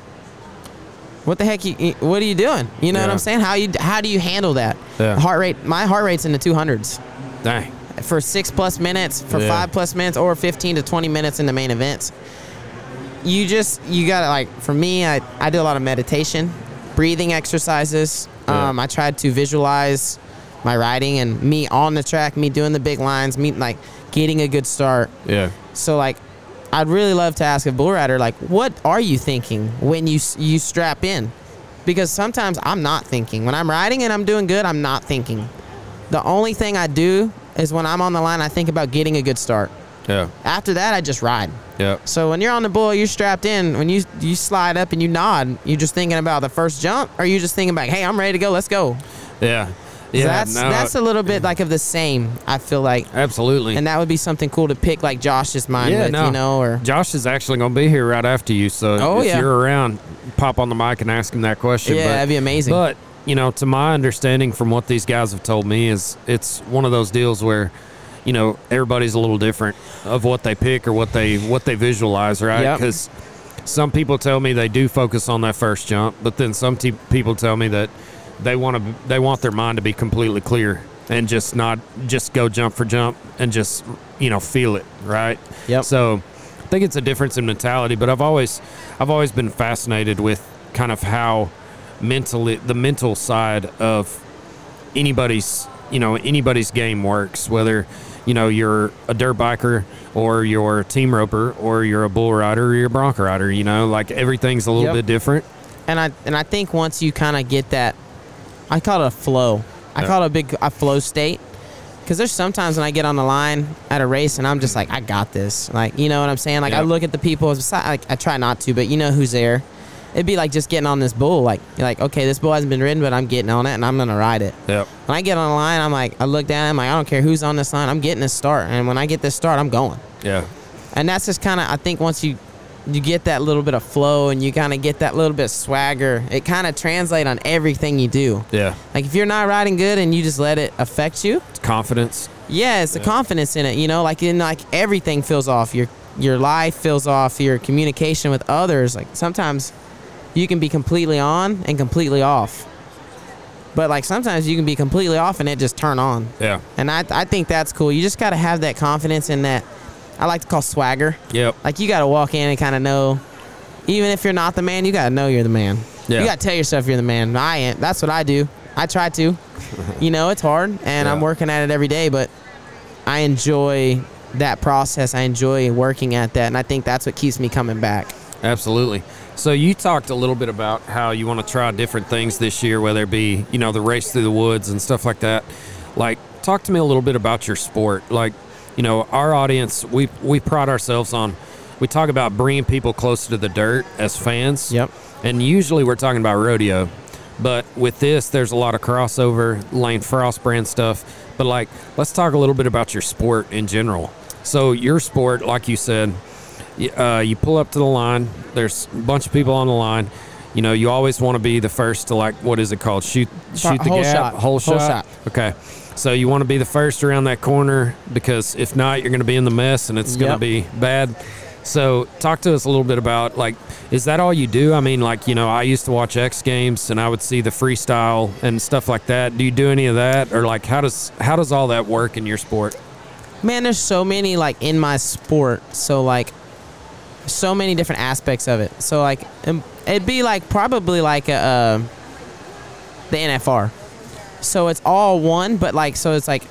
[SPEAKER 2] What the heck? You, what are you doing? You know what I'm saying? How you how do you handle that?
[SPEAKER 1] Yeah.
[SPEAKER 2] Heart rate. My heart rate's in the 200s
[SPEAKER 1] Dang.
[SPEAKER 2] for six plus minutes, for
[SPEAKER 1] Yeah.
[SPEAKER 2] five plus minutes, or 15 to 20 minutes in the main events. You just you gotta like for me, I I do a lot of meditation, breathing exercises.
[SPEAKER 1] Yeah.
[SPEAKER 2] Um, I tried to visualize my riding and me on the track, me doing the big lines, me like getting a good start.
[SPEAKER 1] Yeah.
[SPEAKER 2] So like, I'd really love to ask a bull rider like, what are you thinking when you you strap in? Because sometimes I'm not thinking when I'm riding and I'm doing good. I'm not thinking. The only thing I do is when I'm on the line, I think about getting a good start.
[SPEAKER 1] Yeah.
[SPEAKER 2] After that, I just ride.
[SPEAKER 1] Yeah.
[SPEAKER 2] So when you're on the bull, you're strapped in. When you you slide up and you nod, you just thinking about the first jump, or you just thinking about, hey, I'm ready to go. Let's go.
[SPEAKER 1] Yeah.
[SPEAKER 2] So
[SPEAKER 1] Yeah.
[SPEAKER 2] that's
[SPEAKER 1] no,
[SPEAKER 2] that's a little bit like of the same. I feel like,
[SPEAKER 1] absolutely.
[SPEAKER 2] and that would be something cool to pick like Josh's mind
[SPEAKER 1] Yeah,
[SPEAKER 2] with,
[SPEAKER 1] no.
[SPEAKER 2] you know, or
[SPEAKER 1] Josh is actually going to be here right after you, so
[SPEAKER 2] Oh,
[SPEAKER 1] if
[SPEAKER 2] yeah.
[SPEAKER 1] you're around, pop on the mic and ask him that question.
[SPEAKER 2] yeah,
[SPEAKER 1] but,
[SPEAKER 2] that'd be amazing.
[SPEAKER 1] But you know, to my understanding from what these guys have told me is it's one of those deals where, you know, everybody's a little different of what they pick or what they what they visualize, right?
[SPEAKER 2] Yep.
[SPEAKER 1] Because some people tell me they do focus on that first jump, but then some te- people tell me that they want to they want their mind to be completely clear and just not just go jump for jump and just you know feel it, right?
[SPEAKER 2] Yep.
[SPEAKER 1] So I think it's a difference in mentality, but I've always I've always been fascinated with kind of how mentally the mental side of anybody's you know anybody's game works whether you know you're a dirt biker or you're a team roper or you're a bull rider or you're a bronco rider you know like everything's a little
[SPEAKER 2] Yep.
[SPEAKER 1] bit different
[SPEAKER 2] and I and I think once you kind of get that, I call it a flow. I
[SPEAKER 1] Yeah.
[SPEAKER 2] call it a big a flow state. Because there's sometimes when I get on the line at a race and I'm just like, I got this. Like, you know what I'm saying? Like, I look at the people beside, like, I try not to, but you know who's there. It'd be like just getting on this bull. Like, you're like, okay, this bull hasn't been ridden, but I'm getting on it and I'm gonna ride it.
[SPEAKER 1] yep
[SPEAKER 2] When I get on the line, I'm like, I look down, I'm like, I don't care who's on this line, I'm getting this start. And when I get this start, I'm going.
[SPEAKER 1] yeah
[SPEAKER 2] And that's just kind of, I think once you you get that little bit of flow and you kind of get that little bit of swagger, it kind of translate on everything you do.
[SPEAKER 1] yeah
[SPEAKER 2] Like if you're not riding good and you just let it affect you,
[SPEAKER 1] it's confidence
[SPEAKER 2] yeah, it's the confidence in it. You know, like in like everything feels off. Your your life feels off. Your communication with others. Like sometimes you can be completely on and completely off. But like sometimes you can be completely off and it just turn on.
[SPEAKER 1] yeah
[SPEAKER 2] And I I think that's cool. You just gotta have that confidence in that. I like to call swagger.
[SPEAKER 1] yep
[SPEAKER 2] Like you gotta walk in and kind of know, even if you're not the man, you gotta know you're the man.
[SPEAKER 1] Yeah.
[SPEAKER 2] You gotta tell yourself you're the man. I ain't. That's what I do. I try to. you know, it's hard, and I'm working at it every day. But I enjoy that process. I enjoy working at that, and I think that's what keeps me coming back.
[SPEAKER 1] Absolutely. So you talked a little bit about how you want to try different things this year, whether it be you know the race through the woods and stuff like that. Like, talk to me a little bit about your sport. Like, you know, our audience, we we pride ourselves on. We talk about bringing people closer to the dirt as fans.
[SPEAKER 2] Yep.
[SPEAKER 1] And usually we're talking about rodeo, but with this, there's a lot of crossover, Lane Frost brand stuff. But like, let's talk a little bit about your sport in general. So your sport, like you said, uh, you pull up to the line. There's a bunch of people on the line. You know, you always want to be the first to like what is it called? Shoot, shoot the
[SPEAKER 2] Whole
[SPEAKER 1] gap,
[SPEAKER 2] shot.
[SPEAKER 1] whole
[SPEAKER 2] Whole
[SPEAKER 1] shot.
[SPEAKER 2] shot.
[SPEAKER 1] Okay, so you want to be the first around that corner because if not, you're going to be in the mess and it's going to
[SPEAKER 2] Yep.
[SPEAKER 1] be bad. So talk to us a little bit about like, is that all you do? I mean, like you know, I used to watch X Games and I would see the freestyle and stuff like that. Do you do any of that, or like how does how does all that work in your sport?
[SPEAKER 2] Man, there's so many like in my sport. So like, so many different aspects of it. So like, um, it'd be like probably like a, uh, the NFR. So it's all one, but like, so it's like,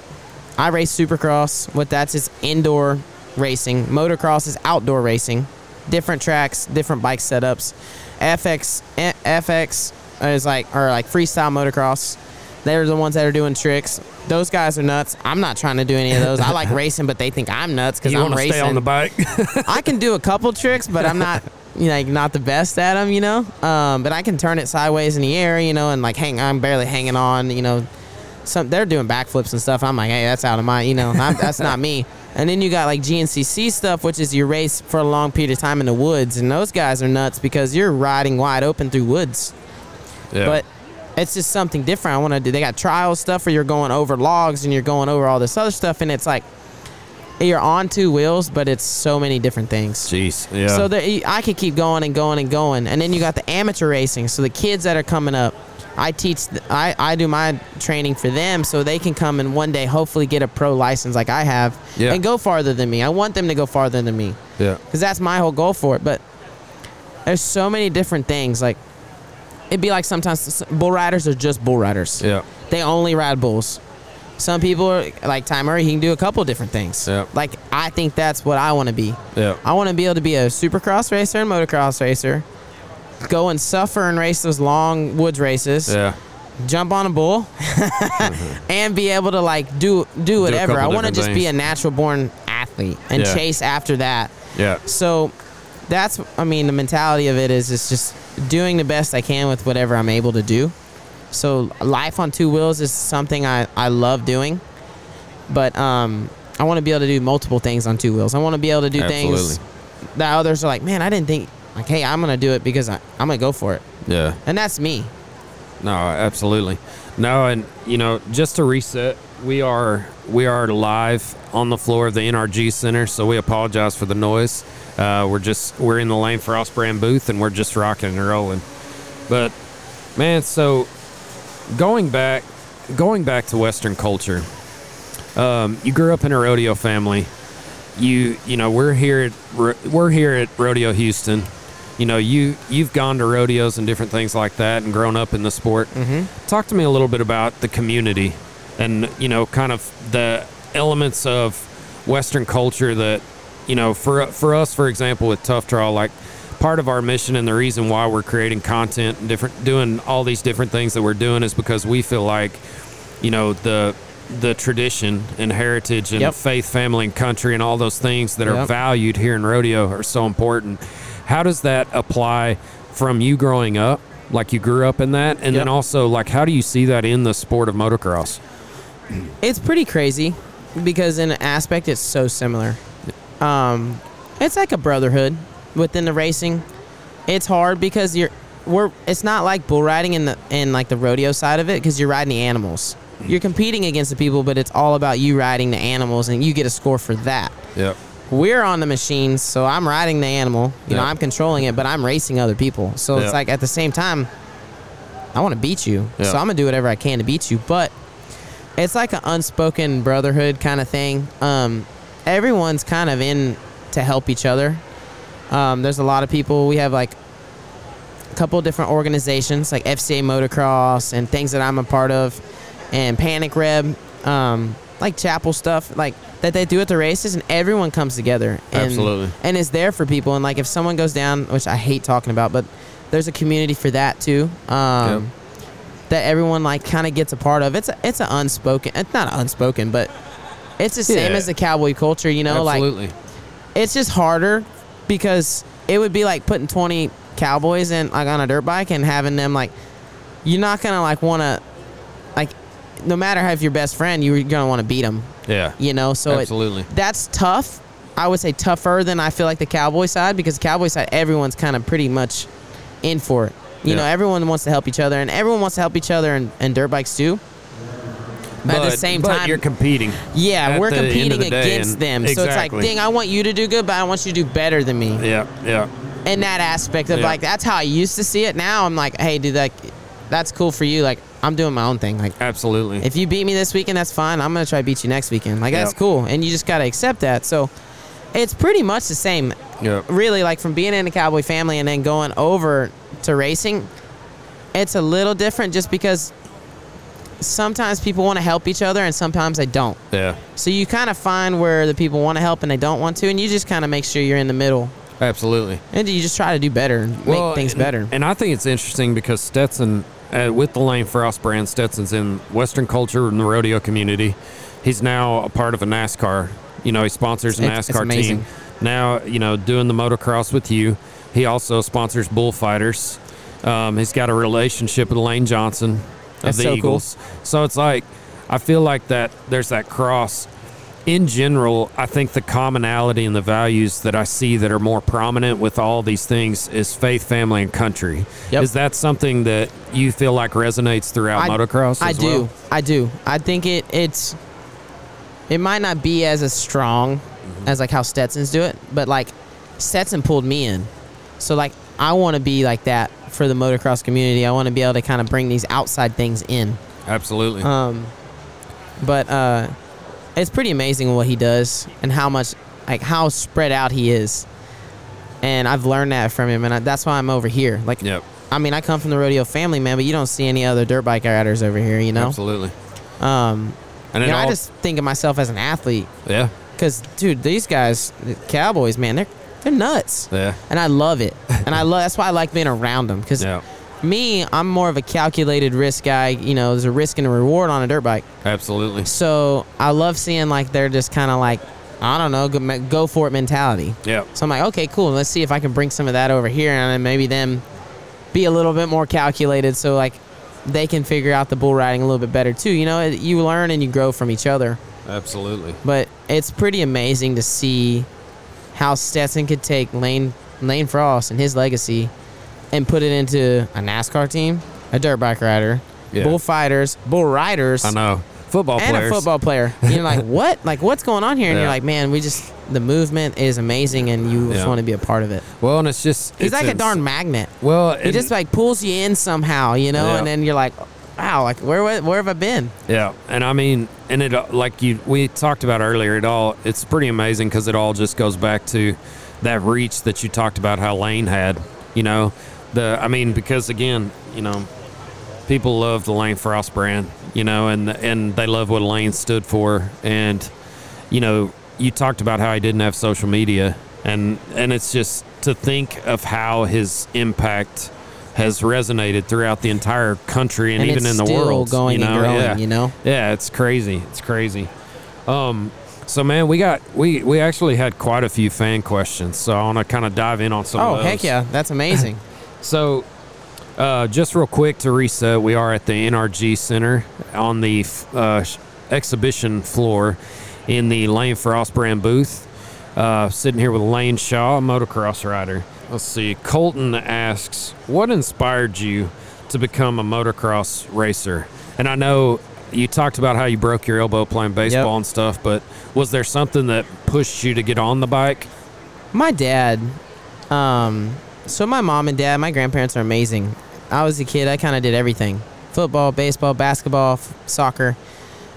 [SPEAKER 2] I race Supercross. What that's is indoor racing. Motocross is outdoor racing. different tracks, different bike setups. FMX FMX is like or like freestyle motocross. They're the ones that are doing tricks. Those guys are nuts. I'm not trying to do any of those. I like racing, but they think I'm nuts because I'm
[SPEAKER 1] want to
[SPEAKER 2] racing.
[SPEAKER 1] stay on the bike?
[SPEAKER 2] I can do a couple tricks, but I'm not you know, like not the best at them, you know. Um, but I can turn it sideways in the air, you know, and like hang. I'm barely hanging on, you know. Some they're doing backflips and stuff. I'm like, hey, that's out of my, you know, I'm, that's not me. And then you got like GNCC stuff, which is you race for a long period of time in the woods, and those guys are nuts because you're riding wide open through woods.
[SPEAKER 1] yeah.
[SPEAKER 2] But it's just something different. I want to do. They got trial stuff where you're going over logs and you're going over all this other stuff, and it's like you're on two wheels, but it's so many different things.
[SPEAKER 1] Jeez. Yeah.
[SPEAKER 2] So there, I could keep going and going and going, and then you got the amateur racing. So the kids that are coming up, I teach, I, I do my training for them, so they can come and one day hopefully get a pro license like I have,
[SPEAKER 1] Yeah.
[SPEAKER 2] and go farther than me. I want them to go farther than me
[SPEAKER 1] yeah.
[SPEAKER 2] because that's my whole goal for it. But there's so many different things. Like it'd be like sometimes bull riders are just bull riders.
[SPEAKER 1] Yeah.
[SPEAKER 2] They only ride bulls. Some people are like Ty Murray. He can do a couple different things.
[SPEAKER 1] Yeah.
[SPEAKER 2] Like I think that's what I want to be.
[SPEAKER 1] Yeah.
[SPEAKER 2] I want to be able to be a supercross racer and motocross racer. Go and suffer and race those long woods races.
[SPEAKER 1] Yeah.
[SPEAKER 2] Jump on a bull, and be able to like do do whatever.
[SPEAKER 1] couple
[SPEAKER 2] I want to just be a natural born athlete and
[SPEAKER 1] Yeah.
[SPEAKER 2] chase after that.
[SPEAKER 1] Yeah.
[SPEAKER 2] So that's I mean the mentality of it is it's just doing the best I can with whatever I'm able to do. So life on two wheels is something I, I love doing. But um I want to be able to do multiple things on two wheels. I want to be able to do things
[SPEAKER 1] Absolutely.
[SPEAKER 2] that others are like, man, I didn't think like, hey, I'm gonna do it because I, I'm gonna go for it.
[SPEAKER 1] Yeah.
[SPEAKER 2] And that's me.
[SPEAKER 1] No, absolutely. No, and you know, just to reset, we are we are live on the floor of the NRG Center, so we apologize for the noise. Uh, we're just we're in the Lane Frost brand booth, and we're just rocking and rolling. But man, so going back going back to Western culture, um, you grew up in a rodeo family. You you know we're here at we're here at Rodeo Houston. You know you you've gone to rodeos and different things like that and grown up in the sport. Mm-hmm. Talk to me a little bit about the community and you know kind of the elements of Western culture that you know for for us for example with Tough Draw like part of our mission and the reason why we're creating content and different doing all these different things that we're doing is because we feel like you know the the tradition and heritage and
[SPEAKER 2] Yep.
[SPEAKER 1] faith family and country and all those things that are valued here in rodeo are so important. How does that apply from you growing up? Like you grew up in that? And then also like how do you see that in the sport of motocross?
[SPEAKER 2] It's pretty crazy because in aspect it's so similar. Um, it's like a brotherhood within the racing. It's hard because you're we're it's not like bull riding in the in like the rodeo side of it because you're riding the animals. You're competing against the people, but it's all about you riding the animals and you get a score for that.
[SPEAKER 1] yep
[SPEAKER 2] We're on the machines, so I'm riding the animal. You know, I'm controlling it, but I'm racing other people. So
[SPEAKER 1] Yeah.
[SPEAKER 2] it's like at the same time, I want to beat you.
[SPEAKER 1] Yeah.
[SPEAKER 2] So I'm gonna do whatever I can to beat you. But it's like an unspoken brotherhood kind of thing. Um, everyone's kind of in to help each other. Um, there's a lot of people. We have like a couple of different organizations like FCA Motocross and things that I'm a part of, and Panic Reb, um, like chapel stuff like that they do at the races, and everyone comes together. And,
[SPEAKER 1] Absolutely.
[SPEAKER 2] and is there for people. And like if someone goes down, which I hate talking about, but there's a community for that too. Um,
[SPEAKER 1] Yep.
[SPEAKER 2] That everyone like kind of gets a part of. It's a, it's an unspoken. It's not unspoken, but it's the same
[SPEAKER 1] Yeah.
[SPEAKER 2] as the cowboy culture. You know, like
[SPEAKER 1] absolutely.
[SPEAKER 2] it's just harder because it would be like putting 20 cowboys in like on a dirt bike and having them like you're not gonna like want to like no matter how if you're best friend you're gonna want to beat them
[SPEAKER 1] yeah.
[SPEAKER 2] you know? So it-
[SPEAKER 1] absolutely.
[SPEAKER 2] that's tough. I would say tougher than i feel like the cowboy side because the cowboy side everyone's kind of pretty much in for it. You know everyone wants to help each other and everyone wants to help each other and, in dirt bikes too but, at the same time
[SPEAKER 1] you're competing
[SPEAKER 2] yeah, we're
[SPEAKER 1] the end of
[SPEAKER 2] competing against them. So it's like,
[SPEAKER 1] Exactly.
[SPEAKER 2] dang, I want you to do good, but I want you to do better than me.
[SPEAKER 1] yeah yeah
[SPEAKER 2] In that aspect of
[SPEAKER 1] Yeah.
[SPEAKER 2] like, that's how I used to see it. Now I'm like, hey, dude, like, that's cool for you. Like, I'm doing my own thing. Like,
[SPEAKER 1] absolutely
[SPEAKER 2] if you beat me this weekend, that's fine. I'm gonna try to beat you next weekend. Like, that's cool, and you just gotta accept that. So it's pretty much the same.
[SPEAKER 1] yeah
[SPEAKER 2] Really, like from being in the cowboy family and then going over to racing, it's a little different just because sometimes people want to help each other and sometimes they don't.
[SPEAKER 1] yeah
[SPEAKER 2] So you kind of find where the people want to help and they don't want to, and you just kind of make sure you're in the middle.
[SPEAKER 1] Absolutely.
[SPEAKER 2] and you just try to do better, and make things
[SPEAKER 1] and,
[SPEAKER 2] better.
[SPEAKER 1] And I think it's interesting because Stetson, uh, with the Lane Frost brand, Stetson's in Western culture and the rodeo community. He's now a part of a NASCAR. You know, he sponsors a
[SPEAKER 2] It's- it's
[SPEAKER 1] NASCAR team. Now, you know, doing the motocross with you. He also sponsors bullfighters. Um, he's got a relationship with Lane Johnson
[SPEAKER 2] That's
[SPEAKER 1] the
[SPEAKER 2] so cool.
[SPEAKER 1] Eagles. So it's like, I feel like that there's that cross. In general, I think the commonality and the values that I see that are more prominent with all these things is faith, family, and country.
[SPEAKER 2] Yep.
[SPEAKER 1] Is that something that you feel like resonates throughout motocross?
[SPEAKER 2] I
[SPEAKER 1] as
[SPEAKER 2] do.
[SPEAKER 1] well?
[SPEAKER 2] I do. I think it it's it might not be as as strong
[SPEAKER 1] Mm-hmm.
[SPEAKER 2] as like how Stetson's do it, but like Stetson pulled me in. So like I want to be like that for the motocross community. I want to be able to kind of bring these outside things in.
[SPEAKER 1] Absolutely.
[SPEAKER 2] Um but uh it's pretty amazing what he does and how much like how spread out he is. And I've learned that from him and I, that's why I'm over here. Like
[SPEAKER 1] yep.
[SPEAKER 2] I mean, I come from the rodeo family, man, but you don't see any other dirt bike riders over here, you know?
[SPEAKER 1] Absolutely.
[SPEAKER 2] Um,
[SPEAKER 1] And
[SPEAKER 2] you know, I just think of myself as an athlete
[SPEAKER 1] yeah,
[SPEAKER 2] because, dude, these guys, the Cowboys, man, they're they're nuts,
[SPEAKER 1] yeah,
[SPEAKER 2] and I love it, and I love that's why I like being around them because
[SPEAKER 1] yeah.
[SPEAKER 2] me, I'm more of a calculated risk guy. You know, there's a risk and a reward on a dirt bike,
[SPEAKER 1] Absolutely.
[SPEAKER 2] so I love seeing like they're just kind of like I don't know, go, go for it mentality.
[SPEAKER 1] Yeah.
[SPEAKER 2] So I'm like, okay, cool. Let's see if I can bring some of that over here, and then maybe them be a little bit more calculated, so like they can figure out the bull riding a little bit better too. You know, you learn and you grow from each other.
[SPEAKER 1] Absolutely.
[SPEAKER 2] But it's pretty amazing to see how Stetson could take Lane Lane Frost and his legacy and put it into a NASCAR team, a dirt bike rider,
[SPEAKER 1] Yeah.
[SPEAKER 2] bullfighters, bull riders,
[SPEAKER 1] I know. Football
[SPEAKER 2] and
[SPEAKER 1] players.
[SPEAKER 2] a football player. You're like, what? Like, what's going on here? And
[SPEAKER 1] Yeah.
[SPEAKER 2] you're like, man, we just the movement is amazing, and you just
[SPEAKER 1] Yeah.
[SPEAKER 2] want to be a part of it.
[SPEAKER 1] Well, and it's just
[SPEAKER 2] He's
[SPEAKER 1] it's
[SPEAKER 2] like a darn magnet.
[SPEAKER 1] Well,
[SPEAKER 2] He
[SPEAKER 1] and-
[SPEAKER 2] just like pulls you in somehow, you know, and then you're like, wow, like where where have I been?
[SPEAKER 1] Yeah, and I mean, and it uh, like you we talked about earlier. It all it's pretty amazing because it all just goes back to that reach that you talked about how Lane had. You know, the I mean because again, you know, people love the Lane Frost brand. You know, and and they love what Lane stood for. And you know, you talked about how he didn't have social media, and and it's just to think of how his impact has resonated throughout the entire country and,
[SPEAKER 2] And
[SPEAKER 1] even in the world.
[SPEAKER 2] going
[SPEAKER 1] you
[SPEAKER 2] and growing,
[SPEAKER 1] yeah.
[SPEAKER 2] you know?
[SPEAKER 1] Yeah, it's crazy. It's crazy. Um, so man, we got we we actually had quite a few fan questions. So I want to kind of dive in on some.
[SPEAKER 2] Oh
[SPEAKER 1] of those.
[SPEAKER 2] heck yeah, that's amazing.
[SPEAKER 1] So, uh, just real quick to reset, we are at the NRG Center on the uh, exhibition floor in the Lane Frost brand booth. Uh, sitting here with Lane Shaw, a motocross rider. Let's see. Colton asks, "What inspired you to become a motocross racer?" And I know you talked about how you broke your elbow playing baseball
[SPEAKER 2] Yep.
[SPEAKER 1] and stuff, but was there something that pushed you to get on the bike?
[SPEAKER 2] My dad, um, so my mom and dad, my grandparents are amazing. I was a kid, I kind of did everything football, baseball, basketball, f- soccer.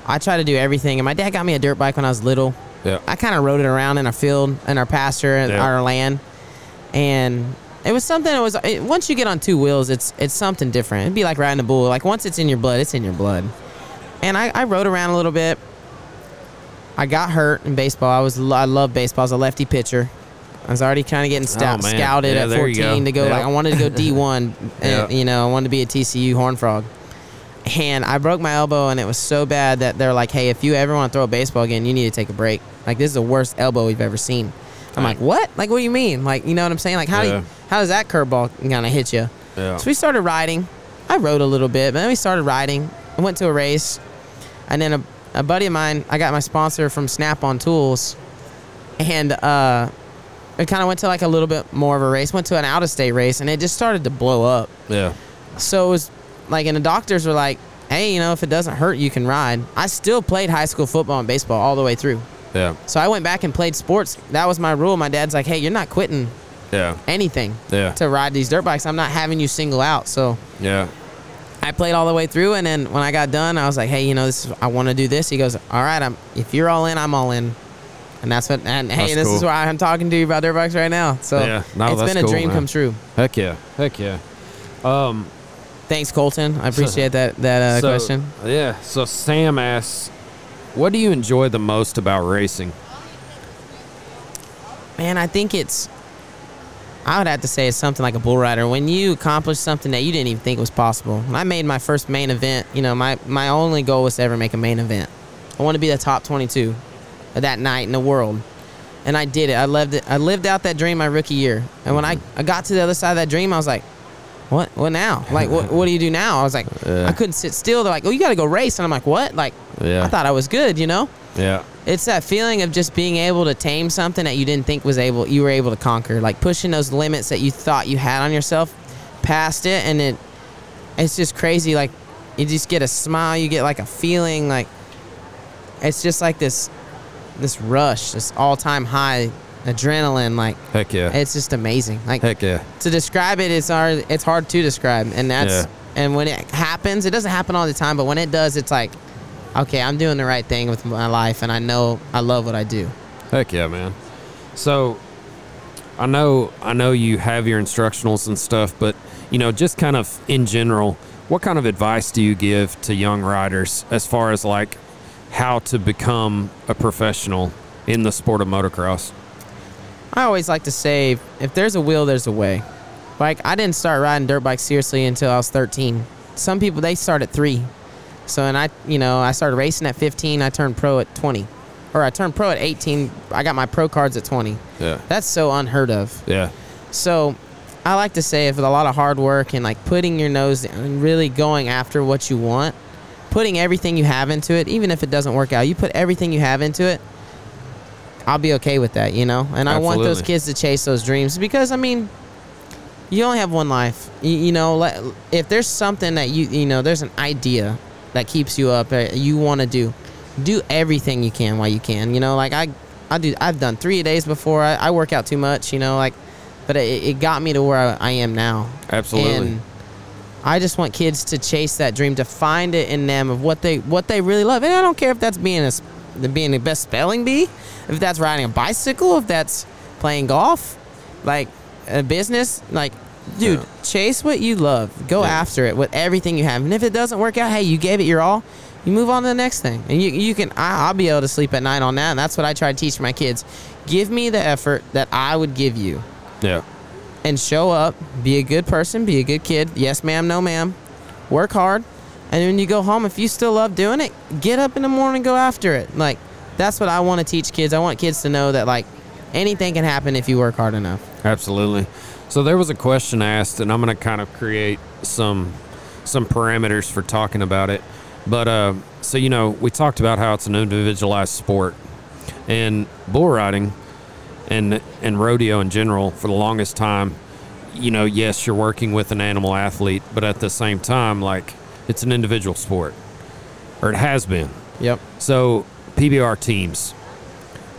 [SPEAKER 2] I tried to do everything. And my dad got me a dirt bike when I was little.
[SPEAKER 1] Yeah.
[SPEAKER 2] I kind of rode it around in our field, in our pasture, in
[SPEAKER 1] Yeah.
[SPEAKER 2] our land. And it was something that was, it, once you get on two wheels, it's it's something different. It'd be like riding a bull. Like once it's in your blood, it's in your blood. And I, I rode around a little bit. I got hurt in baseball. I was I love baseball. I was a lefty pitcher. I was already kind of getting stout,
[SPEAKER 1] Oh,
[SPEAKER 2] scouted
[SPEAKER 1] Yeah,
[SPEAKER 2] at 14
[SPEAKER 1] go.
[SPEAKER 2] to go.
[SPEAKER 1] Yeah.
[SPEAKER 2] Like I wanted to go D1.
[SPEAKER 1] Yeah.
[SPEAKER 2] and, you know, I wanted to be a TCU Horn Frog. And I broke my elbow, and it was so bad that they're like, "Hey, if you ever want to throw a baseball again, you need to take a break. Like this is the worst elbow we've ever seen." I'm like, "What? Like, what do you mean? Like, you know what I'm saying? Like, how do
[SPEAKER 1] Yeah.
[SPEAKER 2] you, how does that curveball kind of hit you?"
[SPEAKER 1] Yeah.
[SPEAKER 2] So we started riding. I rode a little bit, but then we started riding. I went to a race, and then a, a buddy of mine, I got my sponsor from Snap on Tools, and uh, it kind of went to like a little bit more of a race. Went to an out of state race, and it just started to blow up.
[SPEAKER 1] Yeah.
[SPEAKER 2] So it was like, and the doctors were like, "Hey, you know, if it doesn't hurt, you can ride." I still played high school football and baseball all the way through.
[SPEAKER 1] Yeah.
[SPEAKER 2] So I went back and played sports. That was my rule. My dad's like, "Hey, you're not quitting
[SPEAKER 1] Yeah.
[SPEAKER 2] anything
[SPEAKER 1] Yeah.
[SPEAKER 2] to ride these dirt bikes. I'm not having you single out." So
[SPEAKER 1] Yeah.
[SPEAKER 2] I played all the way through, and then when I got done, I was like, "Hey, you know, this is, I want to do this." He goes, "All right, I'm if you're all in, I'm all in." And that's what. And hey,
[SPEAKER 1] That's
[SPEAKER 2] this is why I'm talking to you about dirt bikes right now. So
[SPEAKER 1] Yeah. No,
[SPEAKER 2] it's been a
[SPEAKER 1] cool,
[SPEAKER 2] dream
[SPEAKER 1] man.
[SPEAKER 2] come true.
[SPEAKER 1] Heck yeah. Heck yeah. Um,
[SPEAKER 2] Thanks, Colton. I appreciate that that uh,
[SPEAKER 1] so-
[SPEAKER 2] question.
[SPEAKER 1] Yeah. So Sam asks, "What do you enjoy the most about racing?"
[SPEAKER 2] Man, I think it's I would have to say it's something like a bull rider. When you accomplish something that you didn't even think was possible. When I made my first main event, you know, my, my only goal was to ever make a main event. I want to be the top 22 of that night in the world. And I did it. I lived it. I lived out that dream my rookie year. And when I, mm-hmm. I got to the other side of that dream, I was like, what? What now? Like, what, what do you do now? I was like,
[SPEAKER 1] Yeah.
[SPEAKER 2] I couldn't sit still. They're like, oh, you got to go race. And I'm like, what? Like,
[SPEAKER 1] Yeah.
[SPEAKER 2] I thought I was good, you know?
[SPEAKER 1] Yeah.
[SPEAKER 2] It's that feeling of just being able to tame something that you didn't think was able you were able to conquer, like pushing those limits that you thought you had on yourself, past it, and it it's just crazy. Like you just get a smile, you get like a feeling, like it's just like this this rush, this all time high adrenaline. Like
[SPEAKER 1] Heck yeah.
[SPEAKER 2] it's just amazing. Like
[SPEAKER 1] Heck yeah.
[SPEAKER 2] to describe it, it's hard. It's hard to describe, and that's
[SPEAKER 1] Yeah.
[SPEAKER 2] and when it happens, it doesn't happen all the time, but when it does, it's like, okay, I'm doing the right thing with my life, and I know I love what I do.
[SPEAKER 1] Heck yeah, man. So I know I know you have your instructionals and stuff, but you know, just kind of in general, what kind of advice do you give to young riders as far as like how to become a professional in the sport of motocross?
[SPEAKER 2] I always like to say, if there's a will, there's a way. Like I didn't start riding dirt bikes seriously until I was 13. Some people they start at three. So and I, you know, I started racing at 15. I turned pro at 20, or I turned pro at 18. I got my pro cards at 20.
[SPEAKER 1] Yeah.
[SPEAKER 2] That's so unheard of.
[SPEAKER 1] Yeah.
[SPEAKER 2] So I like to say if with a lot of hard work and like putting your nose and really going after what you want, putting everything you have into it, even if it doesn't work out, you put everything you have into it, I'll be okay with that, you know? And I want those kids to chase those dreams because I mean, you only have one life. You, you know, if there's something that you you know, there's an idea that keeps you up, uh, you want to do, do everything you can while you can. You know, like I, I do. I've done three days before. I, I work out too much. You know, like, but it, it got me to where I, I am now.
[SPEAKER 1] Absolutely.
[SPEAKER 2] And I just want kids to chase that dream, to find it in them of what they what they really love. And I don't care if that's being a, being the best spelling bee, if that's riding a bicycle, if that's playing golf, like a business, like dude,
[SPEAKER 1] Yeah.
[SPEAKER 2] chase what you love. Go
[SPEAKER 1] Yeah.
[SPEAKER 2] after it with everything you have. And if it doesn't work out, hey, you gave it your all. You move on to the next thing, and you you can. I, I'll be able to sleep at night on that. And that's what I try to teach my kids. Give me the effort that I would give you
[SPEAKER 1] Yeah.
[SPEAKER 2] and show up, be a good person, be a good kid. Yes, ma'am, no, ma'am. Work hard. And when you go home, if you still love doing it, get up in the morning and go after it. Like, that's what I want to teach kids. I want kids to know that, like, anything can happen if you work hard enough.
[SPEAKER 1] Absolutely. So there was a question asked, and I'm going to kind of create some some parameters for talking about it. But uh, so you know, we talked about how it's an individualized sport, and bull riding, and and rodeo in general for the longest time. You know, yes, you're working with an animal athlete, but at the same time, like it's an individual sport, or it has been.
[SPEAKER 2] Yep.
[SPEAKER 1] So PBR teams,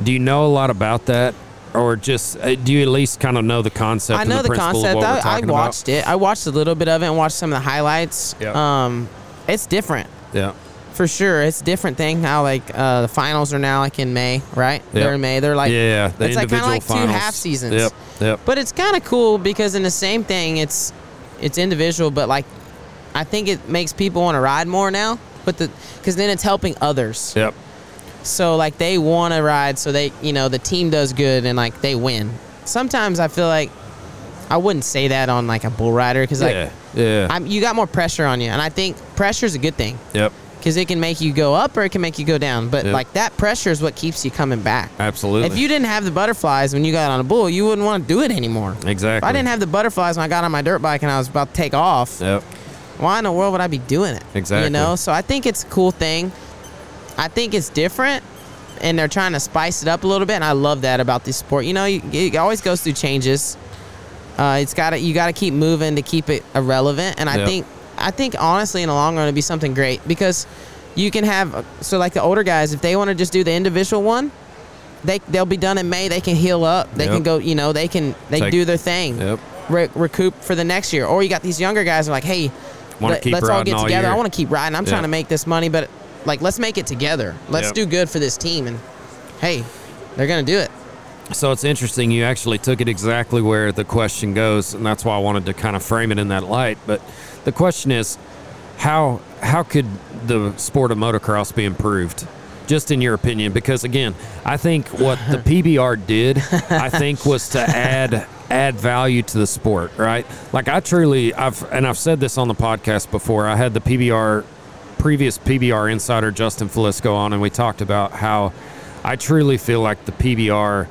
[SPEAKER 1] do you know a lot about that, or just uh, do you at least kind of know the concept?
[SPEAKER 2] I
[SPEAKER 1] and
[SPEAKER 2] know the,
[SPEAKER 1] principle
[SPEAKER 2] concept.
[SPEAKER 1] Of what we're
[SPEAKER 2] I, I watched it. I watched a little bit of it and watched some of the highlights.
[SPEAKER 1] Yep.
[SPEAKER 2] Um, it's different.
[SPEAKER 1] Yeah,
[SPEAKER 2] For sure. It's a different thing how, like, uh, the finals are now, like, in May, right? They're in May. They're like,
[SPEAKER 1] yeah. The
[SPEAKER 2] it's like kind of like two half seasons.
[SPEAKER 1] Yep, yep.
[SPEAKER 2] But it's kind of cool because in the same thing, it's it's individual, but like I think it makes people want to ride more now. But the because then it's helping others.
[SPEAKER 1] Yep.
[SPEAKER 2] So like they want to ride, so they you know the team does good and like they win. Sometimes I feel like I wouldn't say that on like a bull rider because like
[SPEAKER 1] yeah. Yeah.
[SPEAKER 2] I'm, you got more pressure on you, and I think pressure is a good thing
[SPEAKER 1] yep.
[SPEAKER 2] because it can make you go up or it can make you go down. But
[SPEAKER 1] Yep.
[SPEAKER 2] like that pressure is what keeps you coming back.
[SPEAKER 1] Absolutely.
[SPEAKER 2] If you didn't have the butterflies when you got on a bull, you wouldn't want to do it anymore.
[SPEAKER 1] exactly.
[SPEAKER 2] If I didn't have the butterflies when I got on my dirt bike and I was about to take off,
[SPEAKER 1] Yep.
[SPEAKER 2] why in the world would I be doing it?
[SPEAKER 1] Exactly.
[SPEAKER 2] You know, so I think it's a cool thing. I think it's different, and they're trying to spice it up a little bit, and I love that about this sport. You know, you, it always goes through changes. Uh, it's got to you got to keep moving to keep it irrelevant, and I
[SPEAKER 1] Yep.
[SPEAKER 2] think I think honestly in the long run it'd be something great because you can have so like the older guys if they want to just do the individual one. They, they'll be done in May. They can heal up. They can go. You know, they can they
[SPEAKER 1] Take-
[SPEAKER 2] do their thing
[SPEAKER 1] Yep.
[SPEAKER 2] re- recoup for the next year. Or you got these younger guys who are like, hey, let, us all get together. I want to keep riding. I'm
[SPEAKER 1] Yeah.
[SPEAKER 2] trying to make this money, but like, let's make it together. Let's
[SPEAKER 1] Yep.
[SPEAKER 2] do good for this team. And hey, they're gonna do it.
[SPEAKER 1] So it's interesting. You actually took it exactly where the question goes, and that's why I wanted to kind of frame it in that light. But the question is, how how could the sport of motocross be improved? Just in your opinion, because again, I think what the PBR did, I think was to add add value to the sport, right? Like I truly, I've and I've said this on the podcast before. I had the PBR previous PBR insider Justin Felisko on, and we talked about how I truly feel like the PBR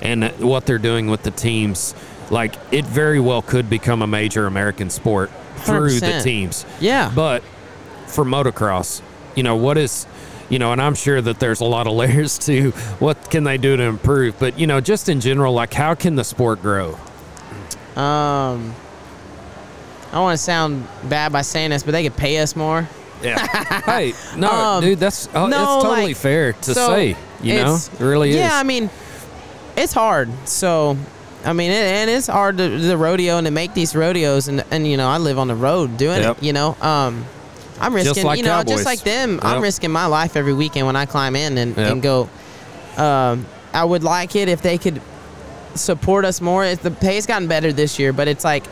[SPEAKER 1] and what they're doing with the teams, like it very well could become a major American sport through the
[SPEAKER 2] 100%.
[SPEAKER 1] teams.
[SPEAKER 2] Yeah.
[SPEAKER 1] But for motocross, you know, what is, you know, and I'm sure that there's a lot of layers to what can they do to improve. But, you know, just in general, like how can the sport grow?
[SPEAKER 2] Um, I don't want to sound bad by saying this, but they could pay us more.
[SPEAKER 1] Yeah. hey, no,
[SPEAKER 2] Um,
[SPEAKER 1] dude, that's oh,
[SPEAKER 2] no,
[SPEAKER 1] it's totally
[SPEAKER 2] like,
[SPEAKER 1] fair to
[SPEAKER 2] so
[SPEAKER 1] say. You know, it really is.
[SPEAKER 2] Yeah, I mean, it's hard. So, I mean, it, and it's hard to the rodeo and to make these rodeos, and and you know, I live on the road doing
[SPEAKER 1] Yep.
[SPEAKER 2] it. You know, um, I'm risking,
[SPEAKER 1] like
[SPEAKER 2] you know,
[SPEAKER 1] cowboys.
[SPEAKER 2] just like them.
[SPEAKER 1] Yep.
[SPEAKER 2] I'm risking my life every weekend when I climb in and,
[SPEAKER 1] Yep.
[SPEAKER 2] and go. Um, I would like it if they could support us more. If the pay's gotten better this year, but it's like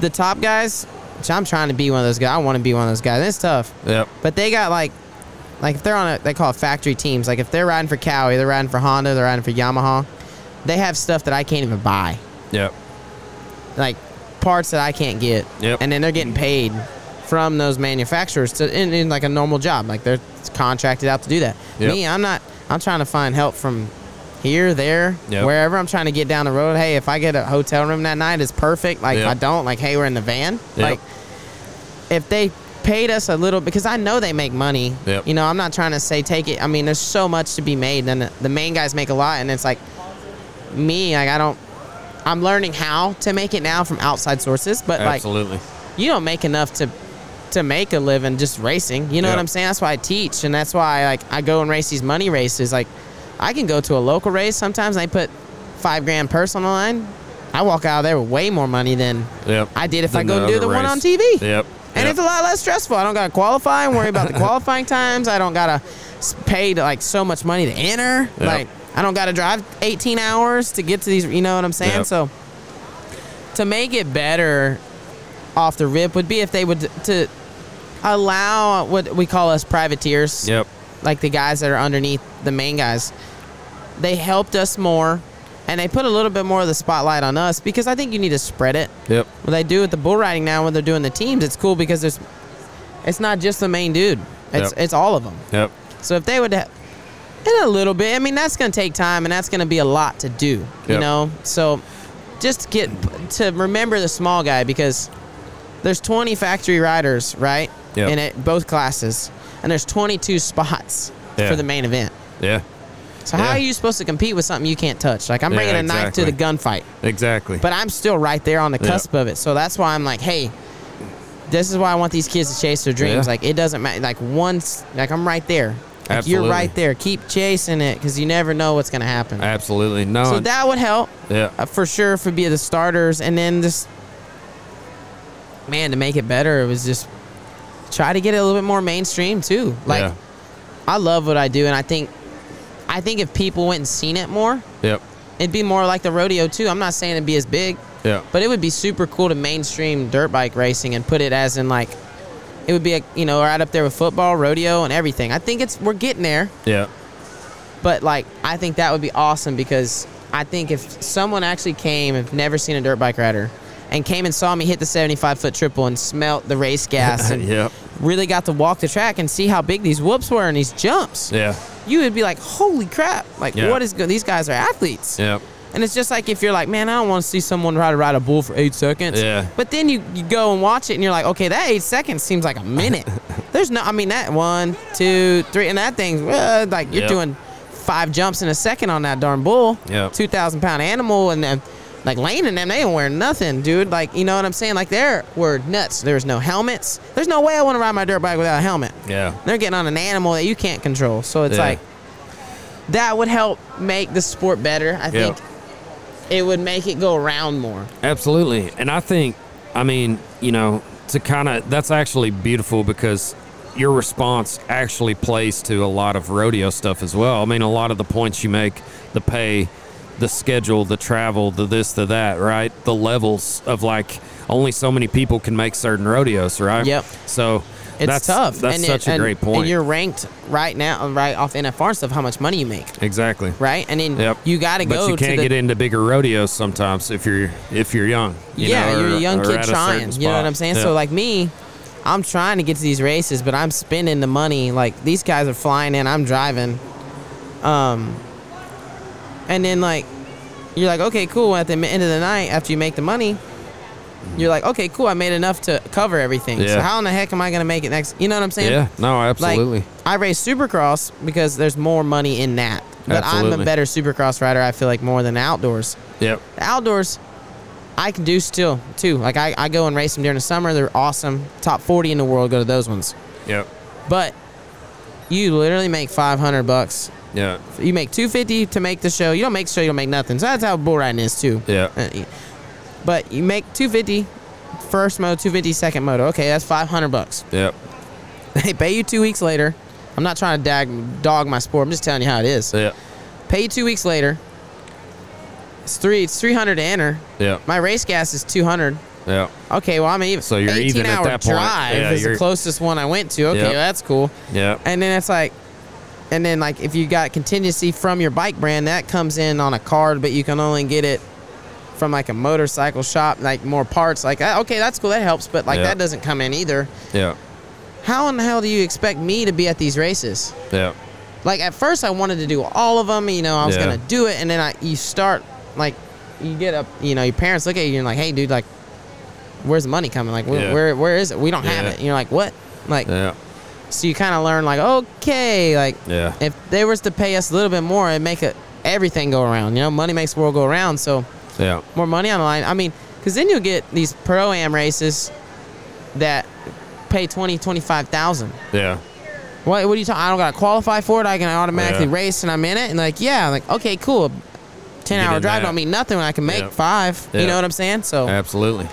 [SPEAKER 2] the top guys. Which I'm trying to be one of those guys. I want to be one of those guys. It's tough.
[SPEAKER 1] Yep.
[SPEAKER 2] But they got like, like if they're on a, they call it factory teams. Like if they're riding for Kawi, they're riding for Honda, they're riding for Yamaha. They have stuff that I can't even buy,
[SPEAKER 1] Yep.
[SPEAKER 2] like parts that I can't get.
[SPEAKER 1] Yep.
[SPEAKER 2] And then they're getting paid from those manufacturers to in, in like a normal job. Like they're contracted out to do that.
[SPEAKER 1] Yep.
[SPEAKER 2] Me, I'm not. I'm trying to find help from here, there,
[SPEAKER 1] Yep.
[SPEAKER 2] wherever. I'm trying to get down the road. Hey, if I get a hotel room that night, it's perfect. Like
[SPEAKER 1] Yep.
[SPEAKER 2] I don't, like hey, we're in the van.
[SPEAKER 1] Yep.
[SPEAKER 2] Like if they paid us a little because I know they make money.
[SPEAKER 1] Yep.
[SPEAKER 2] You know, I'm not trying to say take it. I mean, there's so much to be made, and the, the main guys make a lot, and it's like me, like I don't. I'm learning how to make it now from outside sources, but like
[SPEAKER 1] Absolutely.
[SPEAKER 2] you don't make enough to to make a living just racing. You know what I'm saying? That's why I teach, and that's why like I go and race these money races. Like I can go to a local race sometimes. And I put five grand purse on the line. I walk out of there with way more money than
[SPEAKER 1] Yep.
[SPEAKER 2] I did if I go do the one on TV.
[SPEAKER 1] Yep.
[SPEAKER 2] And
[SPEAKER 1] Yep.
[SPEAKER 2] it's a lot less stressful. I don't got to qualify and worry about the qualifying times. I don't got to pay like so much money to enter.
[SPEAKER 1] Yep.
[SPEAKER 2] Like I don't got to drive 18 hours to get to these. You know what I'm saying? So to make it better off the rip would be if they would to allow what we call us privateers,
[SPEAKER 1] Yep.
[SPEAKER 2] like the guys that are underneath the main guys. They helped us more, and they put a little bit more of the spotlight on us because I think you need to spread it
[SPEAKER 1] Yep.
[SPEAKER 2] what they do with the bull riding now when they're doing the teams it's cool because there's it's not just the main dude it's
[SPEAKER 1] Yep.
[SPEAKER 2] it's all of them
[SPEAKER 1] Yep.
[SPEAKER 2] so if they would in a little bit i mean that's going to take time and that's going to be a lot to do you know so just get to remember the small guy because there's 20 factory riders right
[SPEAKER 1] Yep.
[SPEAKER 2] in it both classes and there's 22 spots
[SPEAKER 1] Yeah.
[SPEAKER 2] for the main event
[SPEAKER 1] Yeah.
[SPEAKER 2] So how
[SPEAKER 1] Yeah.
[SPEAKER 2] are you supposed to compete with something you can't touch like i'm
[SPEAKER 1] Yeah,
[SPEAKER 2] bringing a knife to the gunfight
[SPEAKER 1] Exactly.
[SPEAKER 2] but I'm still right there on the cusp of it. So that's why I'm like, hey, this is why I want these kids to chase their dreams.
[SPEAKER 1] Yeah.
[SPEAKER 2] Like it doesn't matter. Like once, like I'm right there. Like
[SPEAKER 1] Absolutely.
[SPEAKER 2] you're right there. Keep chasing it because you never know what's gonna happen.
[SPEAKER 1] Absolutely. No.
[SPEAKER 2] so that would help
[SPEAKER 1] yeah.
[SPEAKER 2] uh, for sure for be the starters, and then just man to make it better. It was just try to get it a little bit more mainstream too. Like
[SPEAKER 1] yeah.
[SPEAKER 2] I love what I do, and I think I think if people went and seen it more,
[SPEAKER 1] Yep.
[SPEAKER 2] it'd be more like the rodeo too. I'm not saying it'd be as big.
[SPEAKER 1] Yeah.
[SPEAKER 2] But it would be super cool to mainstream dirt bike racing and put it as in like, it would be a, you know right up there with football, rodeo, and everything. I think it's we're getting there,
[SPEAKER 1] Yeah.
[SPEAKER 2] but like I think that would be awesome because I think if someone actually came, have never seen a dirt bike rider, and came and saw me hit the 75 foot triple and smelt the race gas and
[SPEAKER 1] Yep.
[SPEAKER 2] really got to walk the track and see how big these whoops were and these jumps,
[SPEAKER 1] Yeah.
[SPEAKER 2] You would be like, holy crap! Like
[SPEAKER 1] Yeah.
[SPEAKER 2] what is good? These guys are athletes.
[SPEAKER 1] Yep.
[SPEAKER 2] And it's just like if you're like, man, I don't want to see someone try to ride a bull for eight seconds.
[SPEAKER 1] Yeah.
[SPEAKER 2] But then you, you go and watch it and you're like, okay, that eight seconds seems like a minute. There's no, I mean, that one, two, three, and that thing's uh, like you're
[SPEAKER 1] Yep.
[SPEAKER 2] doing five jumps in a second on that darn bull.
[SPEAKER 1] Yep.
[SPEAKER 2] 2,000 pound animal. And then like Lane and them, they ain't wearing nothing, dude. Like, you know what I'm saying? Like, they're were nuts. There's no helmets. There's no way I want to ride my dirt bike without a helmet.
[SPEAKER 1] Yeah.
[SPEAKER 2] They're getting on an animal that you can't control. So it's
[SPEAKER 1] Yeah.
[SPEAKER 2] like that would help make the sport better. I
[SPEAKER 1] Yeah.
[SPEAKER 2] think it would make it go around more.
[SPEAKER 1] Absolutely. And I think, I mean, you know, to kind of, that's actually beautiful because your response actually plays to a lot of rodeo stuff as well. I mean, a lot of the points you make, the pay, the schedule, the travel, the this, the that, right? The levels of like only so many people can make certain rodeos, right?
[SPEAKER 2] Yep.
[SPEAKER 1] So,
[SPEAKER 2] it's
[SPEAKER 1] That's-
[SPEAKER 2] tough.
[SPEAKER 1] that's
[SPEAKER 2] and
[SPEAKER 1] such a
[SPEAKER 2] and,
[SPEAKER 1] great point.
[SPEAKER 2] And you're ranked right now, right off NFR stuff, how much money you make,
[SPEAKER 1] Exactly.
[SPEAKER 2] right? And then
[SPEAKER 1] Yep.
[SPEAKER 2] you got to go.
[SPEAKER 1] But you can't
[SPEAKER 2] the,
[SPEAKER 1] get into bigger rodeos sometimes if you're if you're young. you
[SPEAKER 2] yeah,
[SPEAKER 1] know,
[SPEAKER 2] you're
[SPEAKER 1] or-
[SPEAKER 2] a young kid trying. You know what. I'm saying?
[SPEAKER 1] Yeah.
[SPEAKER 2] So like me, I'm trying to get to these races, but I'm spending the money. Like these guys are flying in, I'm driving. Um, and then like you're like, okay, cool. At the end of the night, after you make the money, you're like, okay, cool. I made enough to cover everything.
[SPEAKER 1] Yeah.
[SPEAKER 2] So how in the heck am I gonna make it next? You know what I'm saying?
[SPEAKER 1] yeah, no, absolutely.
[SPEAKER 2] Like I race Supercross because there's more money in that. But I'm
[SPEAKER 1] Absolutely.
[SPEAKER 2] a better Supercross rider. I feel like more than outdoors.
[SPEAKER 1] yep.
[SPEAKER 2] The outdoors, I can do still too. Like I, I go and race them during the summer. They're awesome. Top 40 in the world go to those ones.
[SPEAKER 1] Yep.
[SPEAKER 2] But you literally make 500 bucks.
[SPEAKER 1] Yeah.
[SPEAKER 2] You make 250 to make the show. You don't make the show. You don't make nothing. So that's how bull riding is too.
[SPEAKER 1] Yeah.
[SPEAKER 2] Uh, But you make 250 first moto, 250 second moto. Okay, that's 500 bucks.
[SPEAKER 1] Yep.
[SPEAKER 2] They pay you two weeks later. I'm not trying to dag, dog my sport. I'm just telling you how it is.
[SPEAKER 1] Yep.
[SPEAKER 2] Pay you two weeks later. It's three. It's 300 to enter.
[SPEAKER 1] Yep.
[SPEAKER 2] My race gas is 200.
[SPEAKER 1] Yeah.
[SPEAKER 2] Okay, well I'm even.
[SPEAKER 1] So you're
[SPEAKER 2] 18
[SPEAKER 1] even at
[SPEAKER 2] hour
[SPEAKER 1] that point.
[SPEAKER 2] drive
[SPEAKER 1] Yeah,
[SPEAKER 2] is the closest one I went to. Okay,
[SPEAKER 1] Yep.
[SPEAKER 2] well, that's cool.
[SPEAKER 1] Yeah.
[SPEAKER 2] And then it's like, and then like if you got contingency from your bike brand, that comes in on a card, but you can only get it from like a motorcycle shop, like more parts. Like uh, okay, that's cool, that helps, but like
[SPEAKER 1] Yeah.
[SPEAKER 2] that doesn't come in either.
[SPEAKER 1] Yeah.
[SPEAKER 2] How in the hell do you expect me to be at these races?
[SPEAKER 1] Yeah.
[SPEAKER 2] Like at first I wanted to do all of them, you know, I was
[SPEAKER 1] Yeah.
[SPEAKER 2] gonna do it, and then I you start like you get up, you know, your parents look at you and like, hey, dude, like, where's the money coming? Like, where
[SPEAKER 1] Yeah.
[SPEAKER 2] where, where is it? We don't have it. And you're like, what? Like,
[SPEAKER 1] Yeah.
[SPEAKER 2] So you kind of learn like, okay, like
[SPEAKER 1] Yeah.
[SPEAKER 2] if they was to pay us a little bit more, it'd make it everything go around. You know, money makes the world go around. So
[SPEAKER 1] Yeah.
[SPEAKER 2] more money on the line. I mean, because then you'll get these pro am races that pay 20, 25,000.
[SPEAKER 1] Yeah.
[SPEAKER 2] What, what are you talking? I don't got to qualify for it. I can automatically
[SPEAKER 1] Yeah.
[SPEAKER 2] race and I'm in it. And like, yeah, I'm like, okay, cool.
[SPEAKER 1] Ten
[SPEAKER 2] hour drive
[SPEAKER 1] that.
[SPEAKER 2] don't mean nothing when I can make
[SPEAKER 1] Yeah.
[SPEAKER 2] five.
[SPEAKER 1] Yeah.
[SPEAKER 2] You know what I'm saying? So
[SPEAKER 1] Absolutely.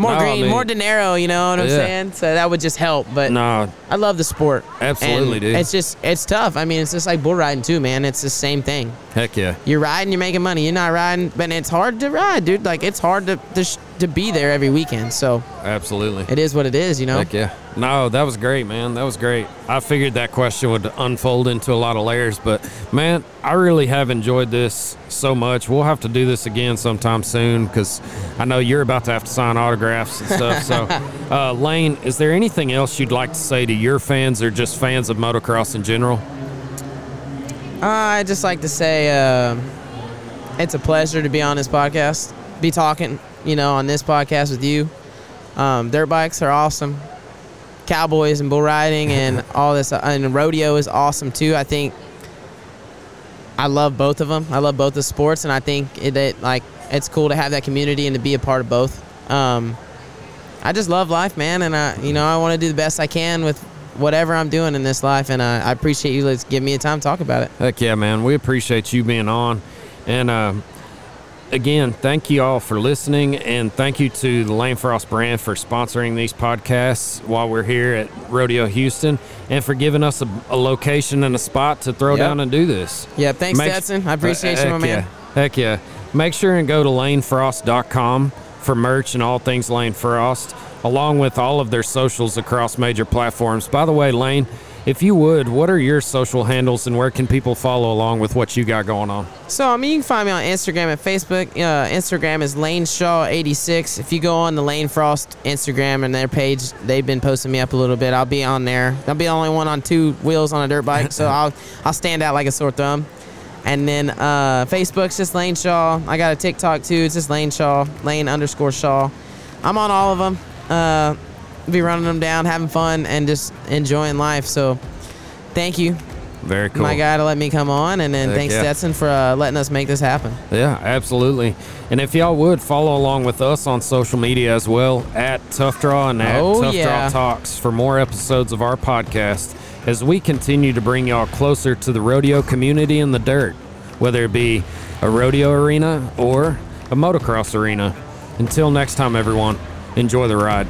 [SPEAKER 2] More
[SPEAKER 1] No, I
[SPEAKER 2] green,
[SPEAKER 1] mean-
[SPEAKER 2] more dinero, you know what I'm
[SPEAKER 1] Yeah.
[SPEAKER 2] saying? So that would just help. But
[SPEAKER 1] No.
[SPEAKER 2] I love the sport.
[SPEAKER 1] Absolutely,
[SPEAKER 2] And
[SPEAKER 1] dude.
[SPEAKER 2] It's just, it's tough. I mean, it's just like bull riding too, man. It's the same thing.
[SPEAKER 1] Heck yeah.
[SPEAKER 2] You're riding, you're making money. You're not riding, but it's hard to ride, dude. Like it's hard to to, sh- to be there every weekend. So
[SPEAKER 1] Absolutely.
[SPEAKER 2] it is what it is, you know.
[SPEAKER 1] Heck yeah. No, that was great, man. That was great. I figured that question would unfold into a lot of layers, but man, I really have enjoyed this so much. We'll have to do this again sometime soon because I know you're about to have to sign autographs and stuff. So, uh, Lane, is there anything else you'd like to say to your fans or just fans of motocross in general?
[SPEAKER 2] Uh, I just like to say uh, it's a pleasure to be on this podcast, be talking, you know, on this podcast with you. Um, dirt bikes are awesome. Cowboys and bull riding and all this, uh, and rodeo is awesome too. I think I love both of them. I love both the sports, and I think it, it like it's cool to have that community and to be a part of both. Um, I just love life, man, and I, you know, I want to do the best I can with whatever I'm doing in this life, and uh, I appreciate you. Let's give me a time to talk about it.
[SPEAKER 1] Heck yeah, man. We appreciate you being on. And uh, again, thank you all for listening. And thank you to the Lane Frost brand for sponsoring these podcasts while we're here at Rodeo Houston and for giving us a, a location and a spot to throw
[SPEAKER 2] Yep.
[SPEAKER 1] down and do this.
[SPEAKER 2] Yeah, thanks,
[SPEAKER 1] Make-
[SPEAKER 2] Stetson. I uh, appreciate you, my
[SPEAKER 1] Heck
[SPEAKER 2] man.
[SPEAKER 1] Yeah. Heck yeah. Make sure and go to lanefrost.com for merch and all things Lane Frost, along with all of their socials across major platforms. By the way, Lane, if you would, what are your social handles and where can people follow along with what you got going on?
[SPEAKER 2] So, I mean, you can find me on Instagram and Facebook. Uh, Instagram is Lane Shaw86. If you go on the Lane Frost Instagram and their page, they've been posting me up a little bit. I'll be on there. I'll be the only one on two wheels on a dirt bike, so I'll I'll stand out like a sore thumb. And then uh, Facebook's just Lane Shaw. I got a TikTok too. It's just Lane Shaw, Lane underscore Shaw. I'm on all of them. Uh, be running them down, having fun, and just enjoying life. So, thank you,
[SPEAKER 1] Very cool.
[SPEAKER 2] my guy, to let me come on, and then
[SPEAKER 1] Heck
[SPEAKER 2] thanks
[SPEAKER 1] yeah.
[SPEAKER 2] Stetson for uh, letting us make this happen.
[SPEAKER 1] Yeah, absolutely. And if y'all would follow along with us on social media as well at Tough Draw and at
[SPEAKER 2] Oh,
[SPEAKER 1] Tough
[SPEAKER 2] yeah.
[SPEAKER 1] Draw Talks for more episodes of our podcast as we continue to bring y'all closer to the rodeo community in the dirt, whether it be a rodeo arena or a motocross arena. Until next time, everyone, enjoy the ride.